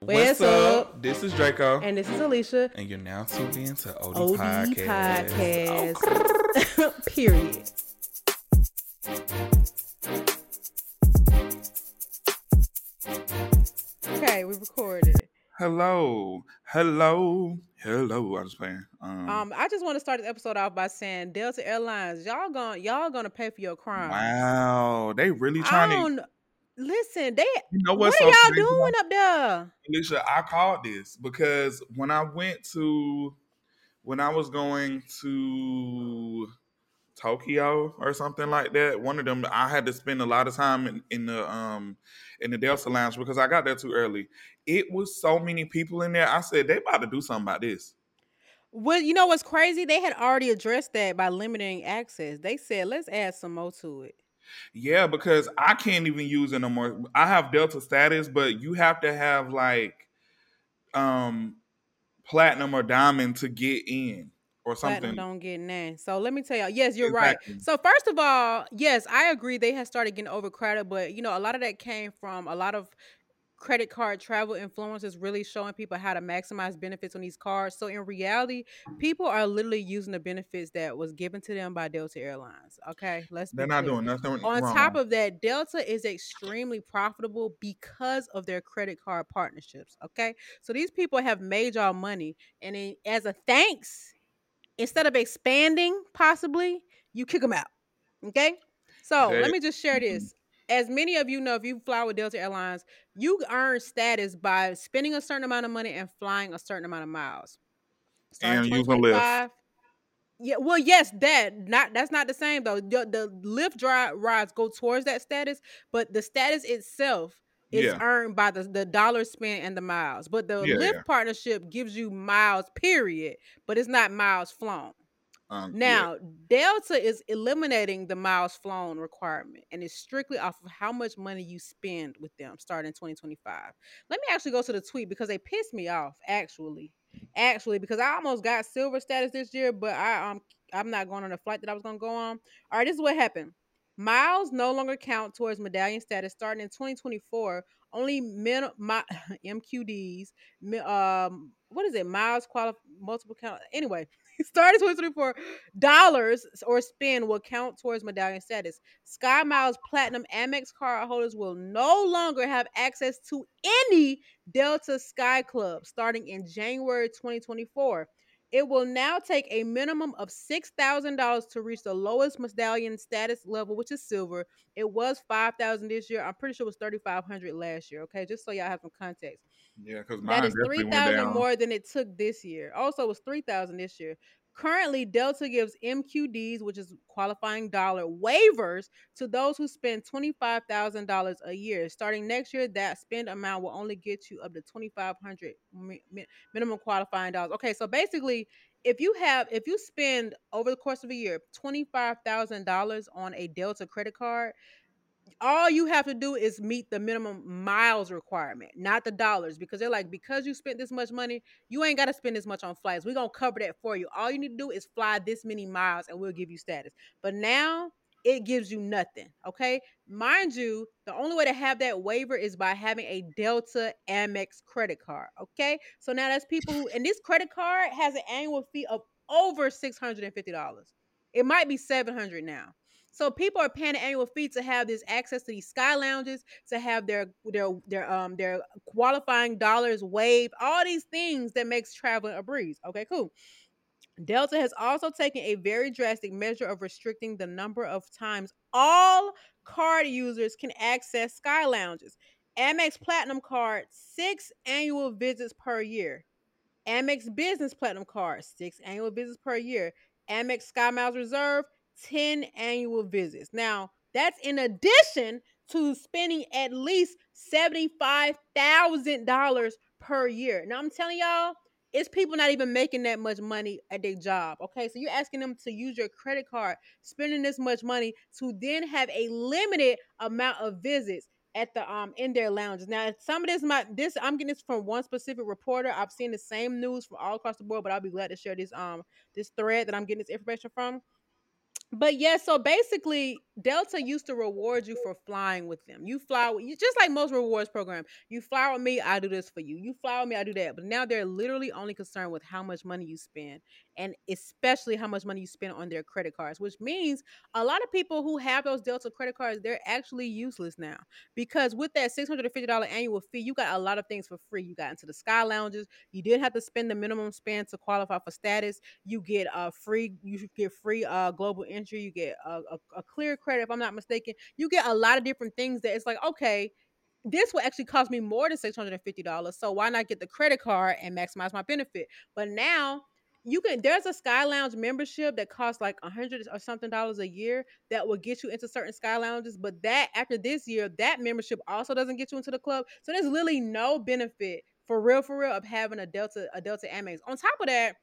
What's, up? This is Draco. And this is Alicia. And you're now tuned in to OD, OD Podcast. Podcast. Period. Okay, we recorded. Hello. Hello. Hello. I was playing. Um, Um, I just want to start this episode off by saying Delta Airlines, y'all gonna y'all gonna pay for your crime. wow. They really trying to. Listen, they You know what so y'all doing up there? Alicia, I called this because when I went to, when I was going to Tokyo or something like that, one of them, I had to spend a lot of time in, in the um in the Delta Lounge because I got there too early. It was so many people in there. I said they about to do something about this. Well, you know what's crazy? They had already addressed that by limiting access. They said let's add some more to it. Yeah, because I can't even use it no more. I have Delta status, but you have to have like um platinum or diamond to get in or Platinum something. don't get none. So let me tell y'all. Yes, you're right. So first of all, yes, I agree. They have started getting overcrowded, but you know, a lot of that came from a lot of credit card travel influencers really showing people how to maximize benefits on these cards. So in reality, people are literally using the benefits that was given to them by Delta Airlines. Okay, let's. They're not clear. doing nothing On wrong. top of that, Delta is extremely profitable because of their credit card partnerships. Okay, so these people have made y'all money, and then as a thanks, instead of expanding, possibly you kick them out. Okay, so They- let me just share mm-hmm. this. As many of you know, if you fly with Delta Airlines, you earn status by spending a certain amount of money and flying a certain amount of miles. Starting And using Lyft. Yeah, well, yes, that not that's not the same though. The, the Lyft dri rides go towards that status, but the status itself is Yeah. earned by the the dollars spent and the miles. But the Yeah, Lyft yeah. partnership gives you miles, period, but it's not miles flown. Um, yeah. Now, Delta is eliminating the miles flown requirement and it's strictly off of how much money you spend with them starting in 2025. Let me actually go to the tweet because they pissed me off, actually. Actually, because I almost got silver status this year, but I um I'm not going on a flight that I was gonna go on. All right, this is what happened. Miles no longer count towards medallion status starting in 2024. Only min, my, MQDs, um, what is it? Miles qualif multiple count. Anyway, starting 2024, dollars or spend will count towards medallion status. Sky Miles Platinum Amex card holders will no longer have access to any Delta Sky Club starting in January 2024. It will now take a minimum of $6,000 to reach the lowest medallion status level, which is silver. It was 5000 this year. I'm pretty sure it was 3500 last year, okay? Just so y'all have some context. Yeah, because mine That is three went more than it took this year. Also, it was three thousand this year. Currently, Delta gives MQDs, which is qualifying dollar waivers, to those who spend twenty five thousand dollars a year. Starting next year, that spend amount will only get you up to twenty five hundred minimum qualifying dollars. Okay, so basically, if you have if you spend over the course of a year twenty five thousand dollars on a Delta credit card, all you have to do is meet the minimum miles requirement, not the dollars, because they're like, because you spent this much money, you ain't got to spend this much on flights. We're gonna cover that for you. All you need to do is fly this many miles, and we'll give you status. But now it gives you nothing. Okay, mind you, the only way to have that waiver is by having a Delta Amex credit card. Okay, so now that's people who, and this credit card has an annual fee of over six hundred and fifty dollars. It might be seven hundred now. So people are paying an annual fee to have this access to these sky lounges, to have their their their um their qualifying dollars waived, all these things that makes traveling a breeze. Okay, cool. Delta has also taken a very drastic measure of restricting the number of times all card users can access sky lounges. Amex Platinum card, six annual visits per year. Amex Business Platinum card, six annual visits per year. Amex Sky Miles Reserve, 10 annual visits. Now, that's in addition to spending at least $75,000 per year. Now, I'm telling y'all, it's people not even making that much money at their job. Okay, so you're asking them to use your credit card, spending this much money to then have a limited amount of visits at the um in their lounges. Now, some of this might this I'm getting this from one specific reporter. I've seen the same news from all across the board, but I'll be glad to share this um this thread that I'm getting this information from. But yeah, so basically, Delta used to reward you for flying with them. You fly with you just like most rewards program. You fly with me, I do this for you. You fly with me, I do that. But now they're literally only concerned with how much money you spend and especially how much money you spend on their credit cards, which means a lot of people who have those Delta credit cards, they're actually useless now. Because with that $650 annual fee, you got a lot of things for free. You got into the sky lounges, you didn't have to spend the minimum spend to qualify for status. You get a uh, free, you get free uh global entry, you get a, a, a clear credit, if I'm not mistaken. You get a lot of different things that it's like, okay, this will actually cost me more than $650. So why not get the credit card and maximize my benefit? But now you can there's a sky lounge membership that costs like a hundred or something dollars a year that will get you into certain sky lounges but that after this year that membership also doesn't get you into the club so there's literally no benefit for real for real of having a delta a delta amex on top of that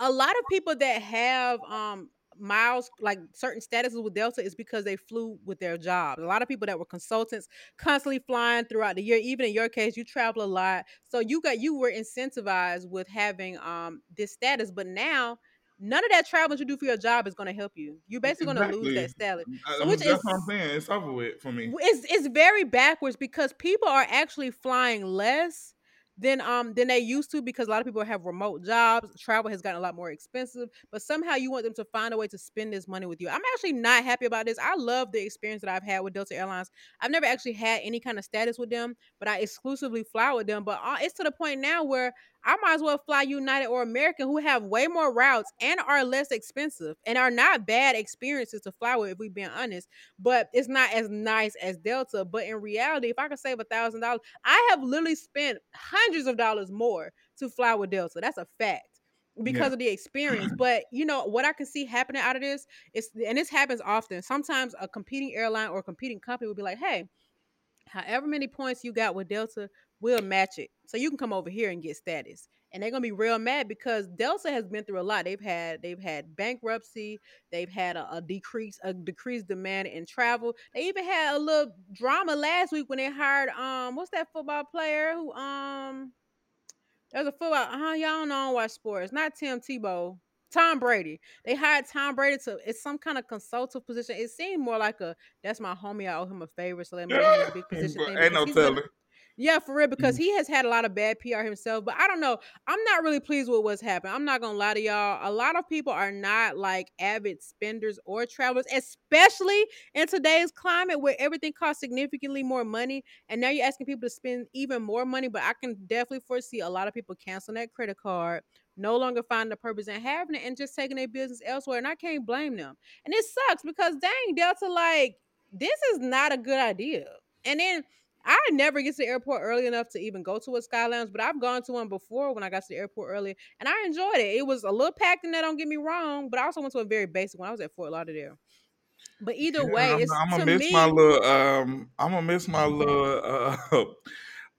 a lot of people that have um miles like certain statuses with delta is because they flew with their jobs a lot of people that were consultants constantly flying throughout the year even in your case you travel a lot so you got you were incentivized with having um this status but now none of that travel you do for your job is going to help you. You're basically exactly. going to lose that status. So which that's is, what I'm saying. It's over with for me. It's it's very backwards because people are actually flying less than um than they used to because a lot of people have remote jobs. Travel has gotten a lot more expensive, but somehow you want them to find a way to spend this money with you. I'm actually not happy about this. I love the experience that I've had with Delta Airlines. I've never actually had any kind of status with them, but I exclusively fly with them. But uh, it's to the point now where I might as well fly United or American, who have way more routes and are less expensive and are not bad experiences to fly with, if we're being honest. But it's not as nice as Delta. But in reality, if I could save a thousand dollars, I have literally spent hundreds of dollars more to fly with Delta. That's a fact because yeah. of the experience. But you know what I can see happening out of this is, and this happens often. Sometimes a competing airline or competing company will be like, "Hey, however many points you got with Delta, we'll match it. So you can come over here and get status. And they're gonna be real mad because Delta has been through a lot. They've had they've had bankruptcy, they've had a, a decrease, a decreased demand in travel. They even had a little drama last week when they hired um what's that football player who um there's a football uh y'all don't watch sports, not Tim Tebow. Tom Brady. They hired Tom Brady to it's some kind of consultative position. It seemed more like a that's my homie. I owe him a favor, so let me a big position. ain't no telling. Yeah, for real, because mm. he has had a lot of bad PR himself. But I don't know. I'm not really pleased with what's happened. I'm not gonna lie to y'all. A lot of people are not like avid spenders or travelers, especially in today's climate where everything costs significantly more money. And now you're asking people to spend even more money. But I can definitely foresee a lot of people canceling that credit card, no longer finding the purpose in having it, and just taking their business elsewhere. And I can't blame them. And it sucks because dang, Delta, like, this is not a good idea. And then I never get to the airport early enough to even go to a Sky Lounge, but I've gone to one before when I got to the airport early, and I enjoyed it. It was a little packed in there, don't get me wrong, but I also went to a very basic one. I was at Fort Lauderdale. But either yeah, way, I'm, I'm, gonna miss me, my little. Um, I'm gonna miss my little. Uh,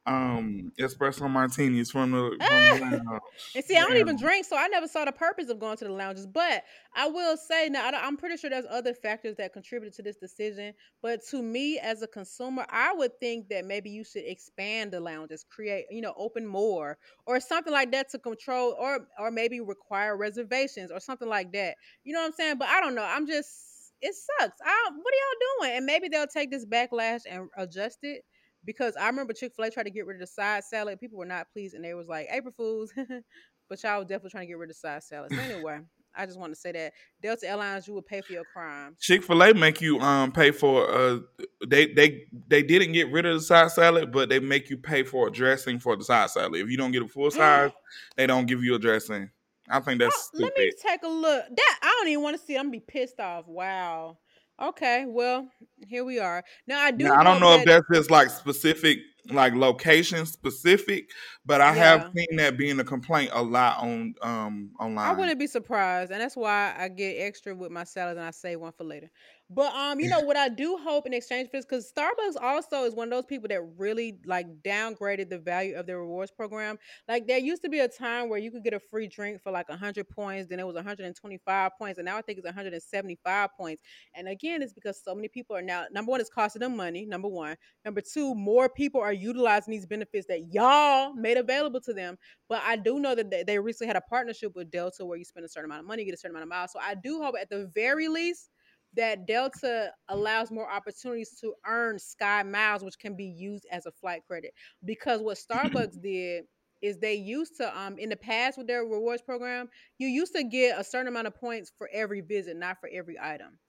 um espresso martinis from the, from the lounge. and see, I don't even drink, so I never saw the purpose of going to the lounges. But I will say now, I'm pretty sure there's other factors that contributed to this decision. But to me, as a consumer, I would think that maybe you should expand the lounges, create, you know, open more or something like that to control, or or maybe require reservations or something like that. You know what I'm saying? But I don't know. I'm just it sucks. I, what are y'all doing? And maybe they'll take this backlash and adjust it because I remember Chick Fil A tried to get rid of the side salad. People were not pleased, and they was like April Fools. but y'all was definitely trying to get rid of side salad. So anyway. I just want to say that Delta Airlines, you will pay for your crime. Chick Fil A make you um pay for uh they they they didn't get rid of the side salad, but they make you pay for a dressing for the side salad. If you don't get a full size, they don't give you a dressing. I think that's. Oh, let me take a look. That I don't even want to see. I'm gonna be pissed off. Wow. Okay, well, here we are. Now I do. Now, I don't know that, if that's just like specific, like location specific, but I yeah. have seen that being a complaint a lot on um online. I wouldn't be surprised, and that's why I get extra with my salad and I save one for later. But um, you know what I do hope in exchange for this, because Starbucks also is one of those people that really like downgraded the value of their rewards program. Like there used to be a time where you could get a free drink for like hundred points, then it was 125 points, and now I think it's 175 points. And again, it's because so many people are now number one, it's costing them money. Number one, number two, more people are utilizing these benefits that y'all made available to them. But I do know that they recently had a partnership with Delta where you spend a certain amount of money, get a certain amount of miles. So I do hope at the very least that Delta allows more opportunities to earn Sky Miles, which can be used as a flight credit. Because what Starbucks did is they used to um in the past with their rewards program, you used to get a certain amount of points for every visit, not for every item.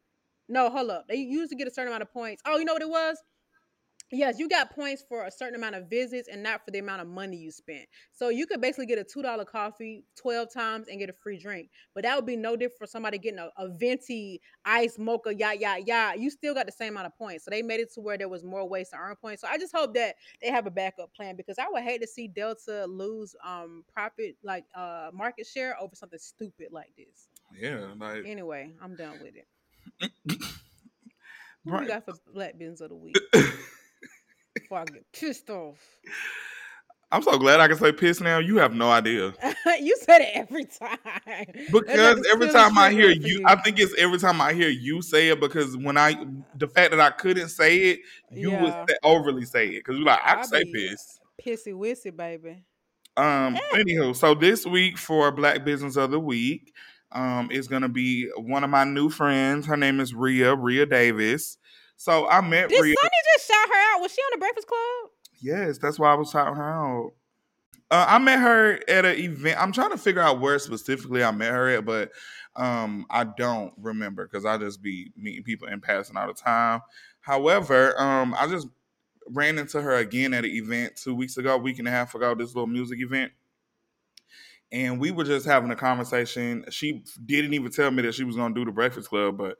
No, hold up. They used to get a certain amount of points. Oh, you know what it was? Yes, you got points for a certain amount of visits and not for the amount of money you spent. So you could basically get a two dollar coffee twelve times and get a free drink. But that would be no different for somebody getting a, a venti ice mocha, yeah, yeah, yeah. You still got the same amount of points. So they made it to where there was more ways to earn points. So I just hope that they have a backup plan because I would hate to see Delta lose um profit like uh market share over something stupid like this. Yeah, like Anyway, I'm done with it. Who Right. we got for Black Bins of the Week? Before I get pissed off. I'm so glad I can say piss now. You have no idea. you said it every time. Because every time I hear you, I I think it's every time I hear you say it because when I the fact that I couldn't say it, you would Yeah. say, overly say it because you're like I can say piss. pissy wissy, baby. Um. Yeah. Anywho, so this week for Black Business of the Week, um, is gonna be one of my new friends. Her name is Rhea Rhea Davis. So I met Did Rhea. Sunny just shout her out? Was she on the Breakfast Club? Yes, that's why I was shouting her out. Uh, I met her at an event. I'm trying to figure out where specifically I met her at, but um, I don't remember because I just be meeting people in passing all the time. However, um, I just ran into her again at an event two weeks ago, week and a half ago, this little music event. And we were just having a conversation. She didn't even tell me that she was going to do the Breakfast Club, but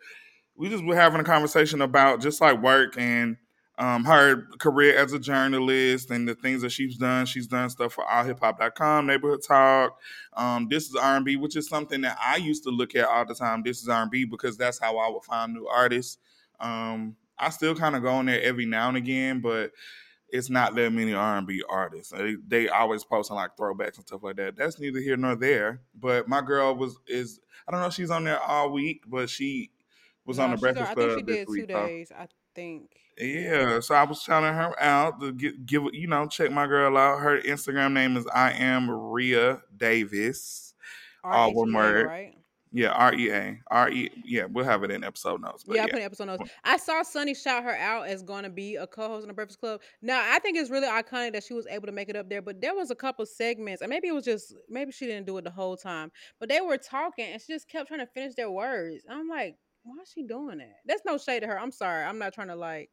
we just were having a conversation about just like work and um, her career as a journalist and the things that she's done. She's done stuff for allhiphop.com, Neighborhood Talk. Um, this is R&B, which is something that I used to look at all the time. This is R&B because that's how I would find new artists. Um, I still kind of go on there every now and again, but it's not that many R&B artists. They, they always posting like throwbacks and stuff like that. That's neither here nor there. But my girl was is I don't know if she's on there all week, but she was on the Breakfast I Club think she did two week. so- days. I think. yeah, so I was shouting her out to get, give you know check my girl out. Her Instagram name is I am Rhea Davis. All one word. right? Yeah, R E A R E. Yeah, we'll have it in episode notes. But yeah, I yeah, put an episode notes. I saw Sunny shout her out as going to be a co-host in the Breakfast Club. Now, I think it's really iconic that she was able to make it up there. But there was a couple segments, and maybe it was just maybe she didn't do it the whole time. But they were talking, and she just kept trying to finish their words. I'm like, why is she doing that? That's no shade to her. I'm sorry. I'm not trying to like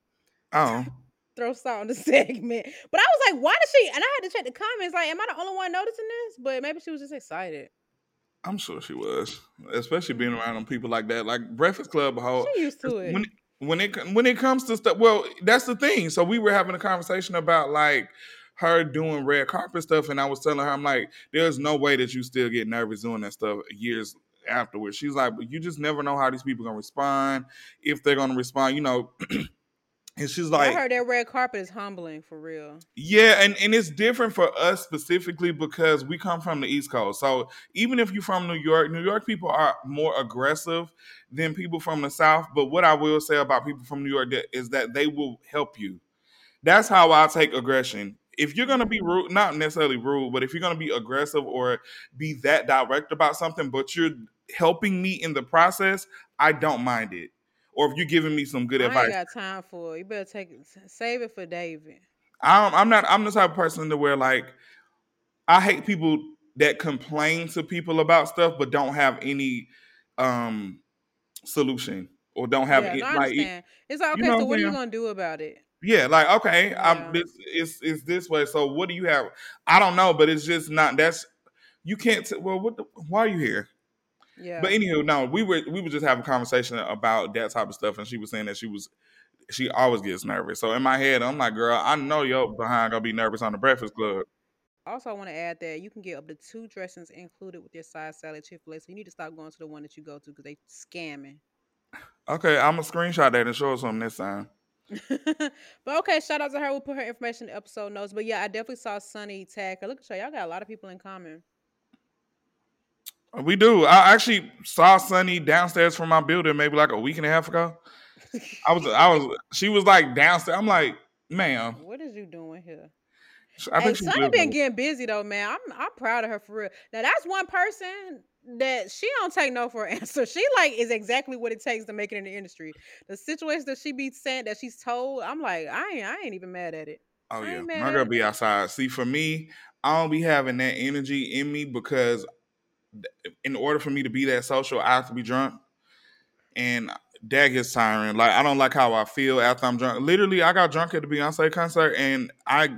oh, throw salt on the segment. But I was like, why did she? And I had to check the comments. Like, am I the only one noticing this? But maybe she was just excited. I'm sure she was, especially being around them people like that. Like Breakfast Club, whole She used to it. when when it when it comes to stuff. Well, that's the thing. So we were having a conversation about like her doing red carpet stuff, and I was telling her, I'm like, there's no way that you still get nervous doing that stuff years afterwards. She's like, but you just never know how these people gonna respond, if they're gonna respond, you know. and she's like, I heard that red carpet is humbling for real. yeah, and, and it's different for us specifically because we come from the East Coast. So even if you're from New York, New York people are more aggressive than people from the South. But what I will say about people from New York is that they will help you. That's how I take aggression. If you're gonna be rude, not necessarily rude, but if you're gonna be aggressive or be that direct about something, but you're helping me in the process, I don't mind it. Or if you're giving me some good I advice, ain't got time for it. You better take it, save it for David. I'm, I'm not. I'm the type of person to where like I hate people that complain to people about stuff but don't have any um solution or don't have yeah, it, no, I like it-. It's like, you okay, know so what what are you gonna do about it? yeah like okay Yeah. I'm this it's it's this way so what do you have I don't know but it's just not that's you can't t- well what the, why are you here Yeah. but anywho no we were we were just having a conversation about that type of stuff and she was saying that she was she always gets nervous so in my head I'm like girl I know your behind gonna be nervous on the Breakfast Club also, I want to add that you can get up to two dressings included with your side salad Chick Fil A. So you need to stop going to the one that you go to because they scamming. Okay, I'm gonna screenshot that and show us something this time. but okay, shout out to her. We'll put her information in the episode notes. But yeah, I definitely saw Sunny tag her. Look at y'all. Y'all got a lot of people in common. We do. I actually saw Sunny downstairs from my building maybe like a week and a half ago. I was, I was, she was like downstairs. I'm like, ma'am. what is you doing here? I hey, think she's Sunny been getting busy though, man. I'm I'm proud of her for real. Now that's one person that she don't take no for an answer. She like is exactly what it takes to make it in the industry. The situation that she be saying that she's told, I'm like, I ain't, I ain't even mad at it. Oh yeah, my girl be outside. See, for me, I don't be having that energy in me because in order for me to be that social, I have to be drunk, and that gets tiring. Like I don't like how I feel after I'm drunk. Literally, I got drunk at the Beyonce concert, and I,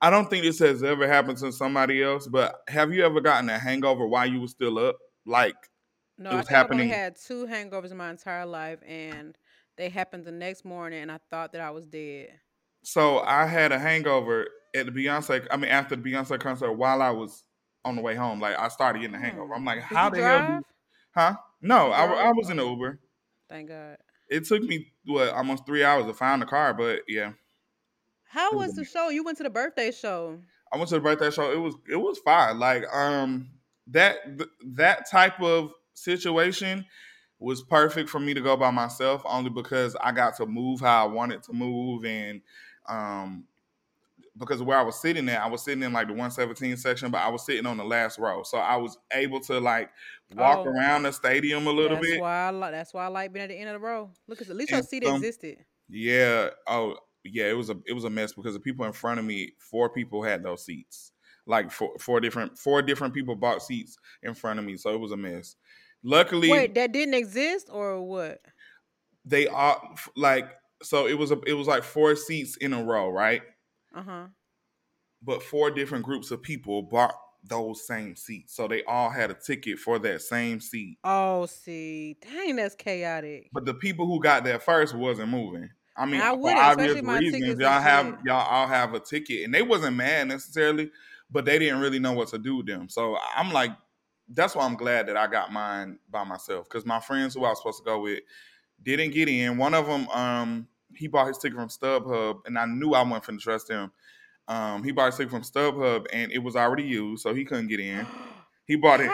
I don't think this has ever happened to somebody else. But have you ever gotten a hangover while you were still up? Like No, It I was think I've only had two hangovers in my entire life, and they happened the next morning, and I thought that I was dead. So I had a hangover at the Beyonce. I mean, after the Beyonce concert, while I was on the way home, like I started getting a hangover. I'm like, Did how the hell? Do, huh? No, I, I was in the. Uber. Thank God. It took me what almost three hours to find the car, but yeah, How was was the show? You went to the birthday show. I went to the birthday show. It was it was fine. Like um that th- that type of situation was perfect for me to go by myself, only because I got to move how I wanted to move, and um because where I was sitting at, I was sitting in like the 117 section, but I was sitting on the last row, so I was able to like walk Oh. around the stadium a little that's bit. why I like. That's why I like being at the end of the row. Look, at least your seat some- existed. Yeah. Oh, yeah. It was a it was a mess because the people in front of me, four people had those seats. Like four four different four different people bought seats in front of me, so it was a mess. Luckily, Wait, that didn't exist or what? they all like so it was a it was like four seats in a row, right? Uh huh. But four different groups of people bought those same seats, so they all had a ticket for that same seat. Oh, see, dang, that's chaotic. But the people who got there first wasn't moving. I mean, I for obvious my reasons, y'all have y'all all have a ticket, and they wasn't mad necessarily, but they didn't really know what to do with them. So I'm like, that's why I'm glad that I got mine by myself because my friends who I was supposed to go with didn't get in. One of them, um, he bought his ticket from StubHub, and I knew I wasn't finna trust him. Um, he bought his ticket from StubHub, and it was already used, so he couldn't get in. He bought it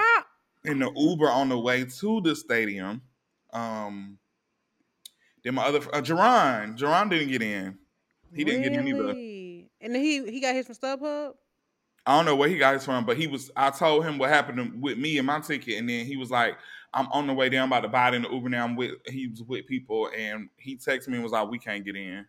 in the Uber on the way to the stadium. Um, then my other uh, Jerron, Jerron didn't get in. He didn't get in either. And he he got his from StubHub. I don't know where he got his from, but he was. I told him what happened with me and my ticket, and then he was like, "I'm on the way there. I'm about to buy it in the Uber now. I'm with." He was with people, and he texted me and was like, "We can't get in."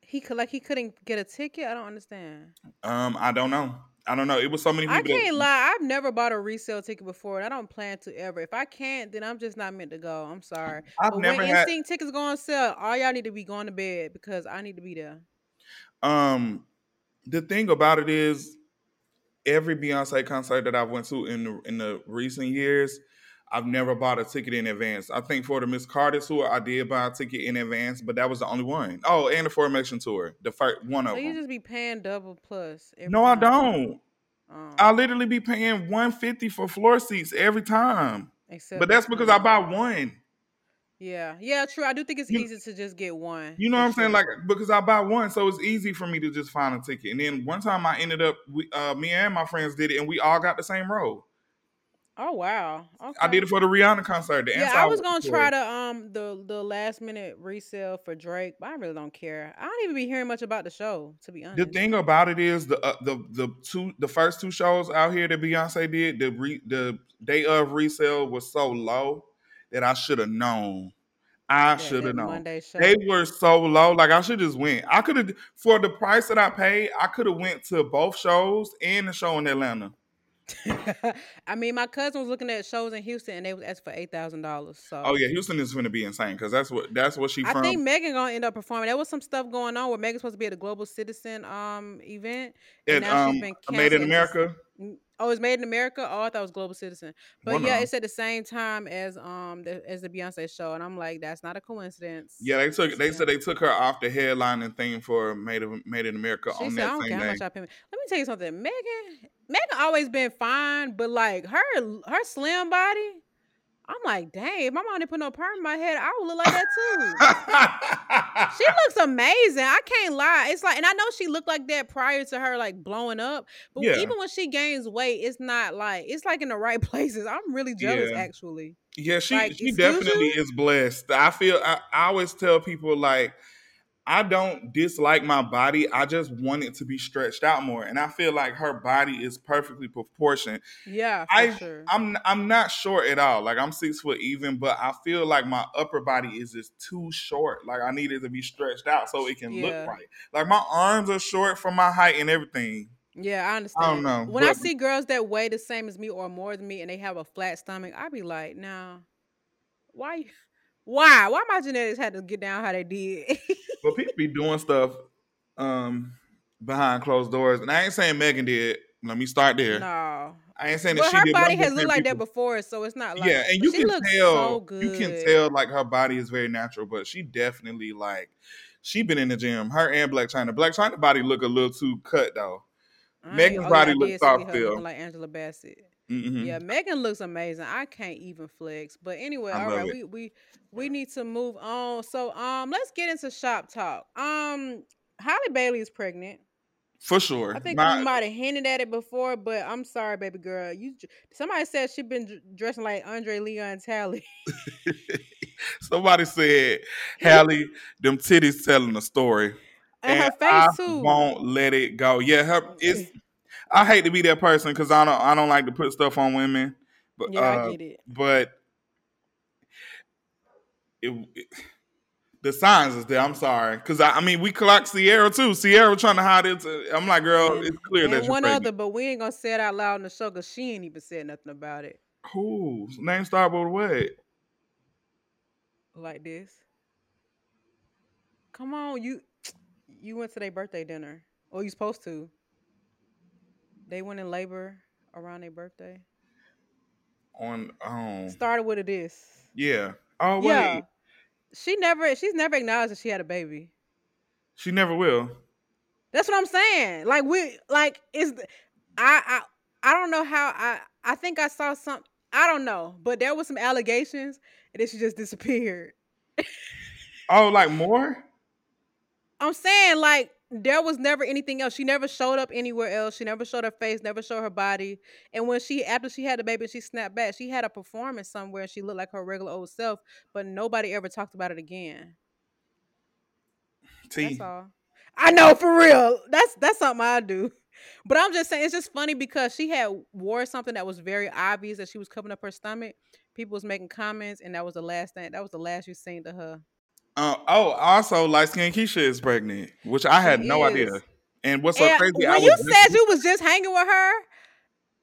He could like he couldn't get a ticket. I don't understand. Um, I don't know. I don't know. It was so many people. I can't lie. I've never bought a resale ticket before, and I don't plan to ever. If I can't, then I'm just not meant to go. I'm sorry. I've but never when had. instinct tickets go on sale, all y'all need to be going to bed because I need to be there. Um, the thing about it is, every Beyonce concert that I've went to in the in the recent years, I've never bought a ticket in advance. I think for the Miss Carter tour, I did buy a ticket in advance, but that was the only one. Oh, and the Formation tour, the first one of So you them. just be paying double plus. No, I don't. Um, I literally be paying one fifty for floor seats every time, except but that's because I time. buy one. Yeah, yeah, true. I do think it's You- easy to just get one. You know what I'm saying? Like because I buy one, so it's easy for me to just find a ticket. And then one time I ended up, we, uh, me and my friends did it, and we all got the same row. oh wow, okay. I did it for the Rihanna concert. The Yeah, I was gonna try to um the the last minute resale for Drake, but I really don't care. I don't even be hearing much about the show, to be honest. The thing about it is the uh, the the two the first two shows out here that Beyonce did the re, the day of resale was so low that I should have known. I should have known. They were so low. Like I should just went. I could have for the price that I paid. I could have went to both shows and the show in Atlanta. I mean, my cousin was looking at shows in Houston, and they was asked for eight thousand dollars. So Oh yeah, Houston is going to be insane because that's what that's what she I from. think Megan gonna end up performing. There was some stuff going on where Megan's supposed to be at a Global Citizen um event, and at now um, she's been Made in. It's America. Mm, Oh, it's made in America. Oh, I thought it was Global Citizen. But One yeah, it's at the same time as um the, as the Beyonce show, and I'm like, that's not a coincidence. Yeah, they took. They said they took her off the headlining thing for Made of, Made in America She on said, I that don't same care how day. much I pay. me." Let me tell you something. Megan, Megan always been fine, but like her her slim body, I'm like, dang, if my mom didn't put no perm in my head, I would look like that too. she looks amazing. I can't lie. It's like, and I know she looked like that prior to her like blowing up, but Yeah. even when she gains weight, it's not like it's like in the right places. I'm really jealous, Yeah. actually. Yeah, she Like, she definitely you? is blessed. I feel I, I always tell people like I don't dislike my body. I just want it to be stretched out more, and I feel like her body is perfectly proportioned. Yeah, for I sure. I'm I'm not short at all. Like I'm six foot even, but I feel like my upper body is just too short. Like I need it to be stretched out so it can Yeah. look right. Like my arms are short for my height and everything. Yeah, I understand. I don't know, When I see girls that weigh the same as me or more than me and they have a flat stomach, I be like, nah, why? Why? Why my genetics had to get down how they did? But people be doing stuff um behind closed doors, and I ain't saying Megan did. Let me start there. no. I ain't saying that But she her did. but body has looked like that before, so it's not like yeah, and you can tell. so You can tell like her body is very natural, but she definitely like she been in the gym. Her and Blac Chyna. Blac Chyna body look a little too cut though. I Megan's oh, body yeah, soft still. like Angela Bassett. Mhm. Yeah, Megan looks amazing. I can't even flex. But anyway, I all right, it. we we we need to move on. So um, let's get into shop talk. Um, Halle Bailey is pregnant. For sure. I think My- we might have hinted at it before, but I'm sorry, baby girl. You somebody said she been dressing like Andre Leon Talley. somebody said, Halle, them titties telling a story. And her face I too. won't let it go. Yeah, her it's I hate to be that person because I don't I don't like to put stuff on women. But Yeah, uh, I get it. but it, it- the signs is there. I'm sorry, because I, I mean we clocked Sierra too. Sierra trying to hide it. To, I'm like, girl, And- it's clear that and you're one pregnant. other, but we ain't gonna say it out loud in the show because she ain't even said nothing about it Who name start with what? like this. Come on, you you went to their birthday dinner, or you supposed to? They went in labor around their birthday. On um Started with a this. yeah. Oh wait, Yeah, she never. She's never acknowledged that she had a baby. she never will. That's what I'm saying. Like we like is I I I don't know how I I think I saw some I don't know, but there was some allegations and then she just disappeared. Oh, like more? I'm saying like there was never anything else. She never showed up anywhere else. She never showed her face, never showed her body. And when she after she had the baby, she snapped back. She had a performance somewhere. She looked like her regular old self, but nobody ever talked about it again. T. That's all. I know for real. That's that's something I do. But I'm just saying it's just funny because she had wore something that was very obvious that she was covering up her stomach. People was making comments, and that was the last thing. That was the last you seen to her. Uh, oh, also light skinned Keisha is pregnant, which I had She no is. idea. And what's so and crazy? I when was you just- said you was just hanging with her,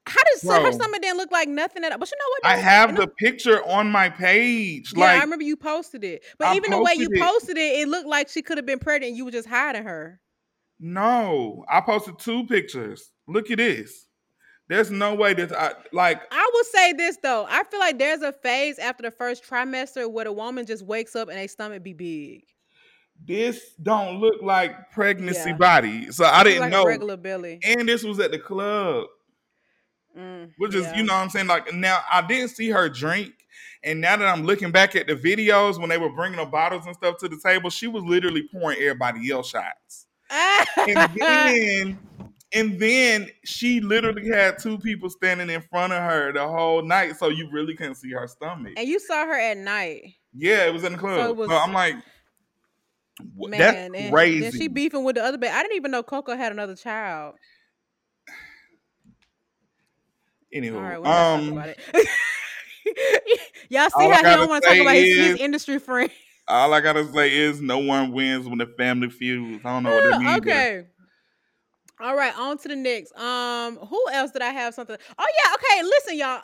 how did so her Bro. stomach didn't look like nothing at all? But you know what? I have the picture on my page. Yeah, I remember you posted it. But I even the way you posted it. it, it looked like she could have been pregnant. and You were just hiding her. no, I posted two pictures. Look at this. There's no way that I like. I will say this though. I feel like there's a phase after the first trimester where the woman just wakes up and their stomach be big. This don't look like pregnancy Yeah. body. So I didn't like know. regular belly. And this was at the club. Mm, Which is, yeah. you know what I'm saying? Like now I didn't see her drink. And now that I'm looking back at the videos when they were bringing the bottles and stuff to the table, she was literally pouring everybody else shots. And then and then she literally had two people standing in front of her the whole night. So you really couldn't see her stomach. and you saw her at night. Yeah, it was in the club. So, was- I'm like, Man, that's and crazy. Then she beefing with the other baby. I didn't even know Coco had another child. Anywho, All right, we're not talking um. Y'all see how he don't want to talk about his, his industry friend. all I gotta say is no one wins when the family feuds. I don't know what that means. okay. All right, on to the next. Um, who else did I have something? Oh yeah, okay. Listen, y'all.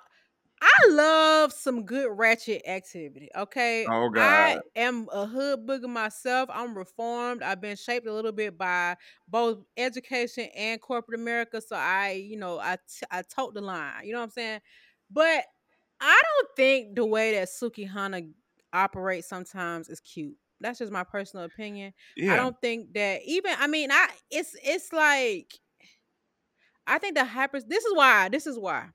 I love some good ratchet activity. Okay. Oh, God. I am a hood booger myself. I'm reformed. I've been shaped a little bit by both education and corporate America. So I, you know, I t- I tote the line. You know what I'm saying? But I don't think the way that Sukihana operates sometimes is cute. That's just my personal opinion. Yeah. I don't think that even I mean I it's it's like I think the hyper this is why this is why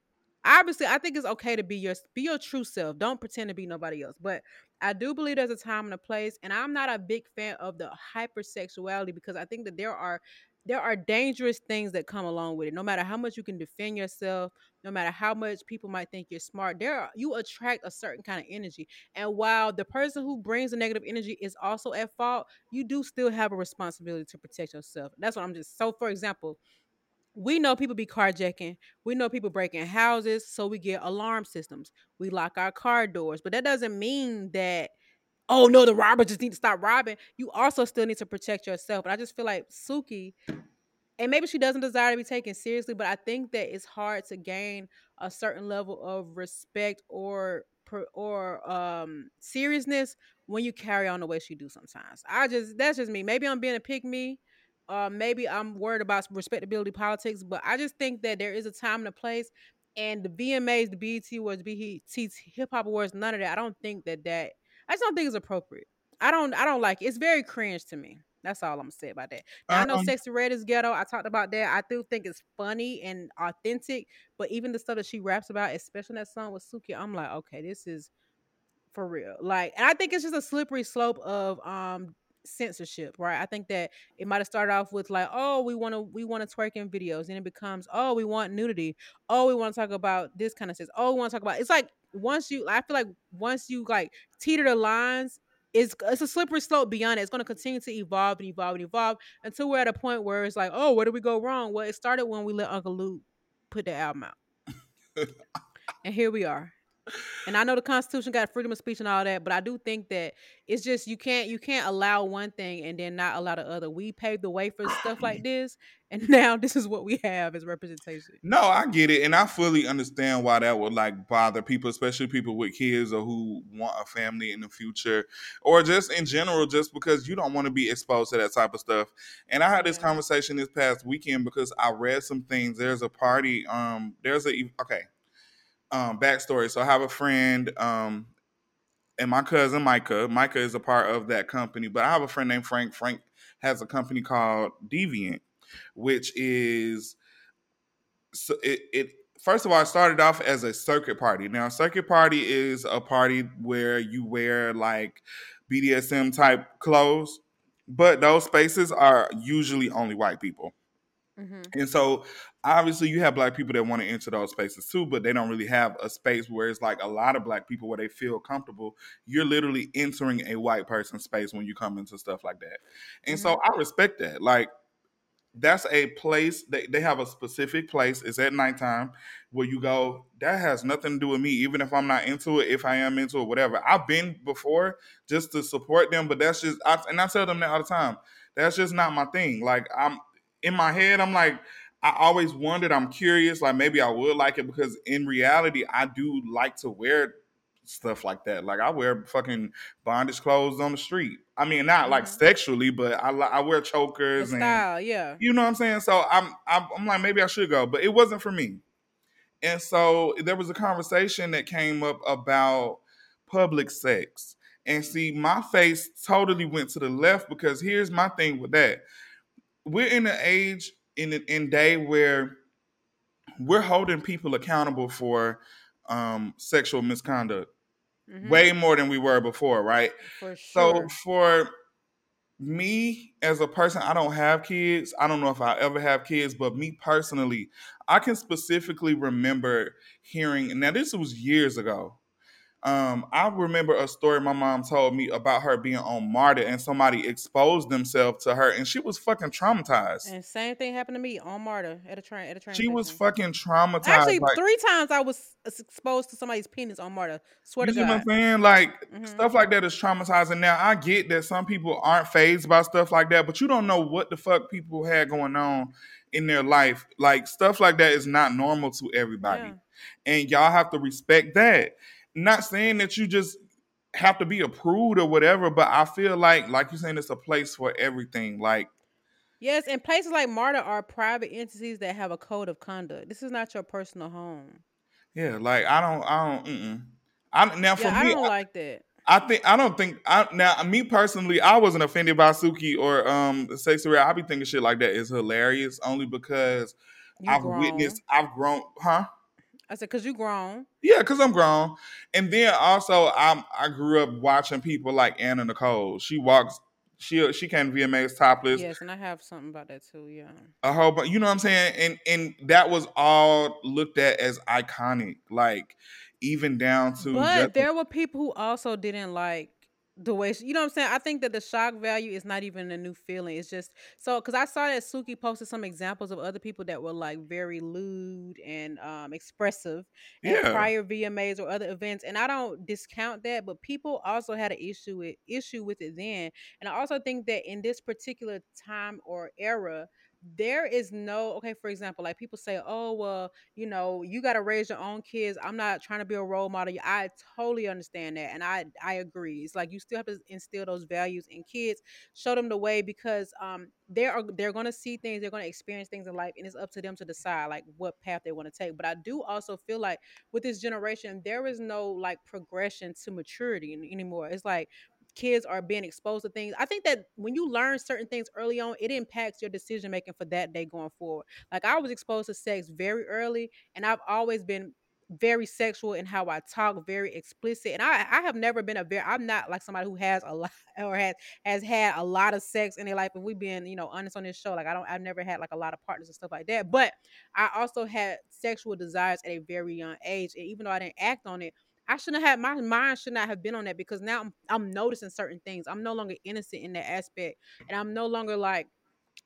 obviously I think it's okay to be your be your true self don't pretend to be nobody else but I do believe there's a time and a place and I'm not a big fan of the hypersexuality because I think that there are there are dangerous things that come along with it. No matter how much you can defend yourself, no matter how much people might think you're smart, there are, you attract a certain kind of energy. And while the person who brings the negative energy is also at fault, you do still have a responsibility to protect yourself. That's what I'm just. So, for example, we know people be carjacking. We know people breaking houses, so we get alarm systems. We lock our car doors, but that doesn't mean that oh no, the robber just need to stop robbing. You also still need to protect yourself. And I just feel like Suki, and maybe she doesn't desire to be taken seriously, but I think that it's hard to gain a certain level of respect or or um seriousness when you carry on the way she do sometimes. I just that's just me. Maybe I'm being a pick me. Uh, maybe I'm worried about respectability politics, but I just think that there is a time and a place. And the VMAs, the BET Awards, BET Hip Hop Awards, none of that. I don't think that that I just don't think it's appropriate. I don't I don't like it. It's very cringe to me. That's all I'm gonna say about that. Now, I know um, Sexyy Red is ghetto. I talked about that. I do think it's funny and authentic, but even the stuff that she raps about, especially that song with Suki, I'm like, okay, this is for real. Like, and I think it's just a slippery slope of um censorship, right? I think that it might have started off with like, oh, we want to we want to twerk in videos, and it becomes, oh, we want nudity. Oh, we want to talk about this kind of stuff. Oh, we want to talk about. It's like once you, I feel like once you like teeter the lines, it's it's a slippery slope beyond it. It's going to continue to evolve and evolve and evolve until we're at a point where it's like, oh, where did we go wrong? Well, it started when we let Uncle Luke put the album out, and here we are and I know the Constitution got freedom of speech and all that, but I do think that it's just you can't you can't allow one thing and then not allow the other. We paved the way for stuff like this, and now this is what we have as representation. No, I get it, and I fully understand why that would like bother people, especially people with kids or who want a family in the future, or just in general, just because you don't want to be exposed to that type of stuff. And I had this yeah. conversation this past weekend because I read some things. There's a party. Um, there's a okay um, backstory. So I have a friend, um, and my cousin Micah. Micah is a part of that company, but I have a friend named Frank. Frank has a company called Deviant, which is so it, it first of all, it started off as a circuit party. Now, a circuit party is a party where you wear like BDSM type clothes, but those spaces are usually only white people. Mm-hmm. And so obviously you have black people that want to enter those spaces too, but they don't really have a space where it's like a lot of black people where they feel comfortable. You're literally entering a white person space when you come into stuff like that. And mm-hmm. so I respect that. Like that's a place they, they have a specific place. It's at nighttime where you go, that has nothing to do with me, even if I'm not into it, if I am into it, whatever. I've been before just to support them, but that's just I, and I tell them that all the time. That's just not my thing. Like I'm in my head, I'm like, I always wondered, I'm curious, like maybe I would like it because in reality, I do like to wear stuff like that. Like I wear fucking bondage clothes on the street. I mean, not mm-hmm. like sexually, but I I wear chokers the style, and yeah. You know what I'm saying? So I'm, I'm I'm like maybe I should go, but it wasn't for me. And so there was a conversation that came up about public sex. And see, my face totally went to the left because here's my thing with that we're in an age in in day where we're holding people accountable for um, sexual misconduct mm-hmm. way more than we were before, right? For sure. So for me as a person, I don't have kids. I don't know if I ever have kids, but me personally, I can specifically remember hearing. Now this was years ago. Um, I remember a story my mom told me about her being on MARTA and somebody exposed themselves to her and she was fucking traumatized. And same thing happened to me on MARTA at a train at a train. She station. was fucking traumatized. Actually, like, three times I was exposed to somebody's penis on MARTA. Swear to God. You know what I'm saying? Like mm-hmm. stuff like that is traumatizing. Now I get that some people aren't phased by stuff like that, but you don't know what the fuck people had going on in their life. Like stuff like that is not normal to everybody. Yeah. And y'all have to respect that not saying that you just have to be approved or whatever, but I feel like, like you're saying, it's a place for everything. Like, yes, and places like MARTA are private entities that have a code of conduct. This is not your personal home. Yeah, like I don't, I don't. Mm-mm. I now for yeah, me, I don't I, like that. I think I don't think I now me personally I wasn't offended by Suki or um Sexyy Red. I be thinking shit like that is hilarious only because you I've grown. witnessed I've grown huh I said, "Cause you grown." Yeah, cause I'm grown, and then also I'm I grew up watching people like Anna Nicole. She walks she she came to VMAs topless. Yes, and I have something about that too. Yeah. A whole but you know what I'm saying? And and that was all looked at as iconic. Like even down to But just- there were people who also didn't like the way she, you know what I'm saying. I think that the shock value is not even a new feeling. It's just so because I saw that Suki posted some examples of other people that were like very lewd and um expressive at prior VMAs or other events, and I don't discount that. But people also had an issue with issue with it then, and I also think that in this particular time or era. There is no okay. For example, like people say, "Oh, well, you know, you got to raise your own kids. I'm not trying to be a role model. I totally understand that, and I I agree. It's like you still have to instill those values in kids, show them the way because um they are they're going to see things, they're going to experience things in life, and it's up to them to decide like what path they want to take. But I do also feel like with this generation, there is no like progression to maturity anymore. It's like kids are being exposed to things. I think that when you learn certain things early on, it impacts your decision making for that day going forward. Like I was exposed to sex very early, and I've always been very sexual in how I talk, very explicit. And I, I have never been a very I'm not like somebody who has a lot or has has had a lot of sex in their life. If we've been, you know, honest on this show, like I don't I've never had like a lot of partners and stuff like that. But I also had sexual desires at a very young age. And even though I didn't act on it, I shouldn't have had my mind should not have been on that because now I'm I'm noticing certain things. I'm no longer innocent in that aspect. And I'm no longer like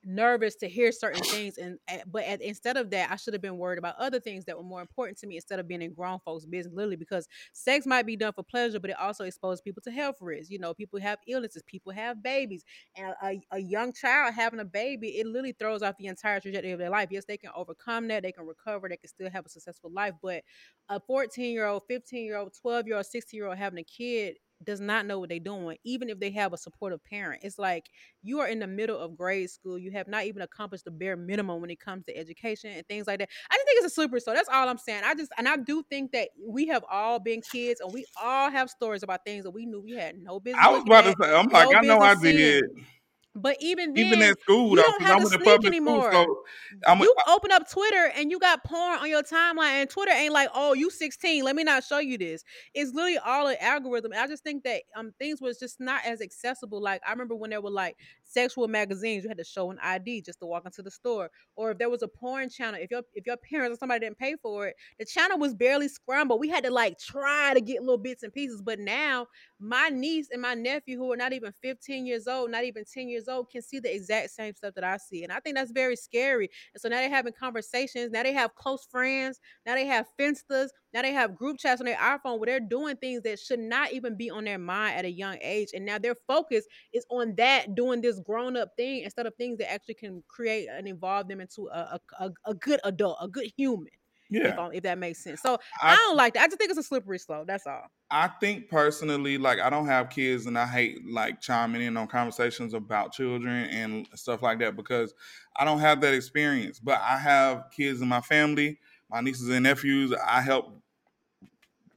nervous to hear certain things and eh, but at, instead of that i should have been worried about other things that were more important to me instead of being in grown folks business literally because sex might be done for pleasure but it also exposes people to health risks. You know people have illnesses people have babies and a, a young child having a baby it literally throws off the entire trajectory of their life. Yes they can overcome that they can recover they can still have a successful life but a 14 year old 15 year old 12 year old 16 year old having a kid does not know what they're doing even if they have a supportive parent it's like you are in the middle of grade school. You have not even accomplished the bare minimum when it comes to education and things like that. I just think it's a slippery so that's all I'm saying. I just and I do think that we have all been kids and we all have stories about things that we knew we had no business. I was about at. to say, I'm like, no I know I did. seeing. But even then, Even at school, you though, don't have I'm to sneak public school, anymore. so I'm you open up Twitter and you got porn on your timeline, and Twitter ain't like, oh, you 16. Let me not show you this. It's literally all an algorithm. And I just think that um things was just not as accessible. Like I remember when there were like sexual magazines, you had to show an ID just to walk into the store. Or if there was a porn channel, if your if your parents or somebody didn't pay for it, the channel was barely scrambled. We had to like try to get little bits and pieces. But now my niece and my nephew, who are not even 15 years old, not even 10 years old, can see the exact same stuff that I see. And I think that's very scary. And so now they're having conversations. Now they have close friends. Now they have finstas. Now they have group chats on their iPhone where they're doing things that should not even be on their mind at a young age. And now their focus is on that, doing this grown up thing instead of things that actually can create and evolve them into a, a, a, good adult, a good human. If, yeah. um, if that makes sense. So I I, don't like that. I just think it's a slippery slope. That's all. I think personally, like I don't have kids, and I hate like chiming in on conversations about children and stuff like that because I don't have that experience. But I have kids in my family, my nieces and nephews. I help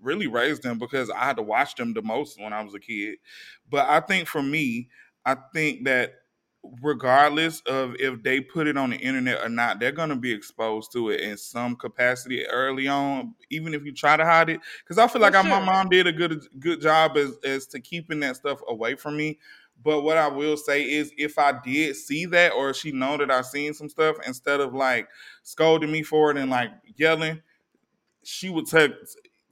really raised them because I had to watch them the most when I was a kid. But I think for me, I think that regardless of if they put it on the internet or not, they're going to be exposed to it in some capacity early on, even if you try to hide it. Because I feel like I, my mom did a good good job as as to keeping that stuff away from me. But what I will say is, if I did see that, or she know that I seen some stuff, instead of like scolding me for it and like yelling, she would take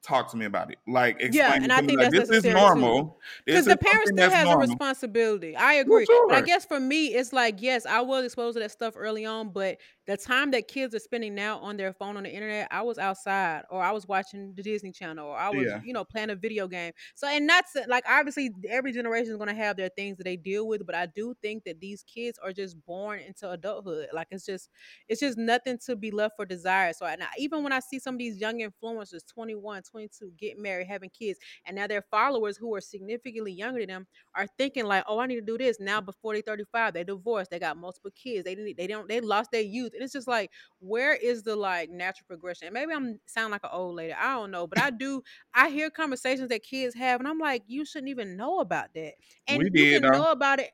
talk to me about it. Like explain Yeah, and to I me think like that's this is normal. Because the parent still has a responsibility. I agree. But I guess for me, it's like, yes, I was exposed to that stuff early on, but the time that kids are spending now on their phone on the internet, I was outside or I was watching the Disney Channel or I was, Yeah. you know, playing a video game. So, and that's like, obviously, every generation is going to have their things that they deal with, but I do think that these kids are just born into adulthood. Like, it's just, it's just nothing to be left for desire. So, and I, even when I see some of these young influencers, 21, 22, get married, having kids, and now their followers who are significantly younger than them are thinking like, oh, I need to do this now before they 35. They divorced, they got multiple kids, they didn't, they don't, they lost their youth. And it's just like, where is the like natural progression? And maybe I'm sound like an old lady. I don't know. But I do, I hear conversations that kids have, and I'm like, you shouldn't even know about that. And We you did, can know about it,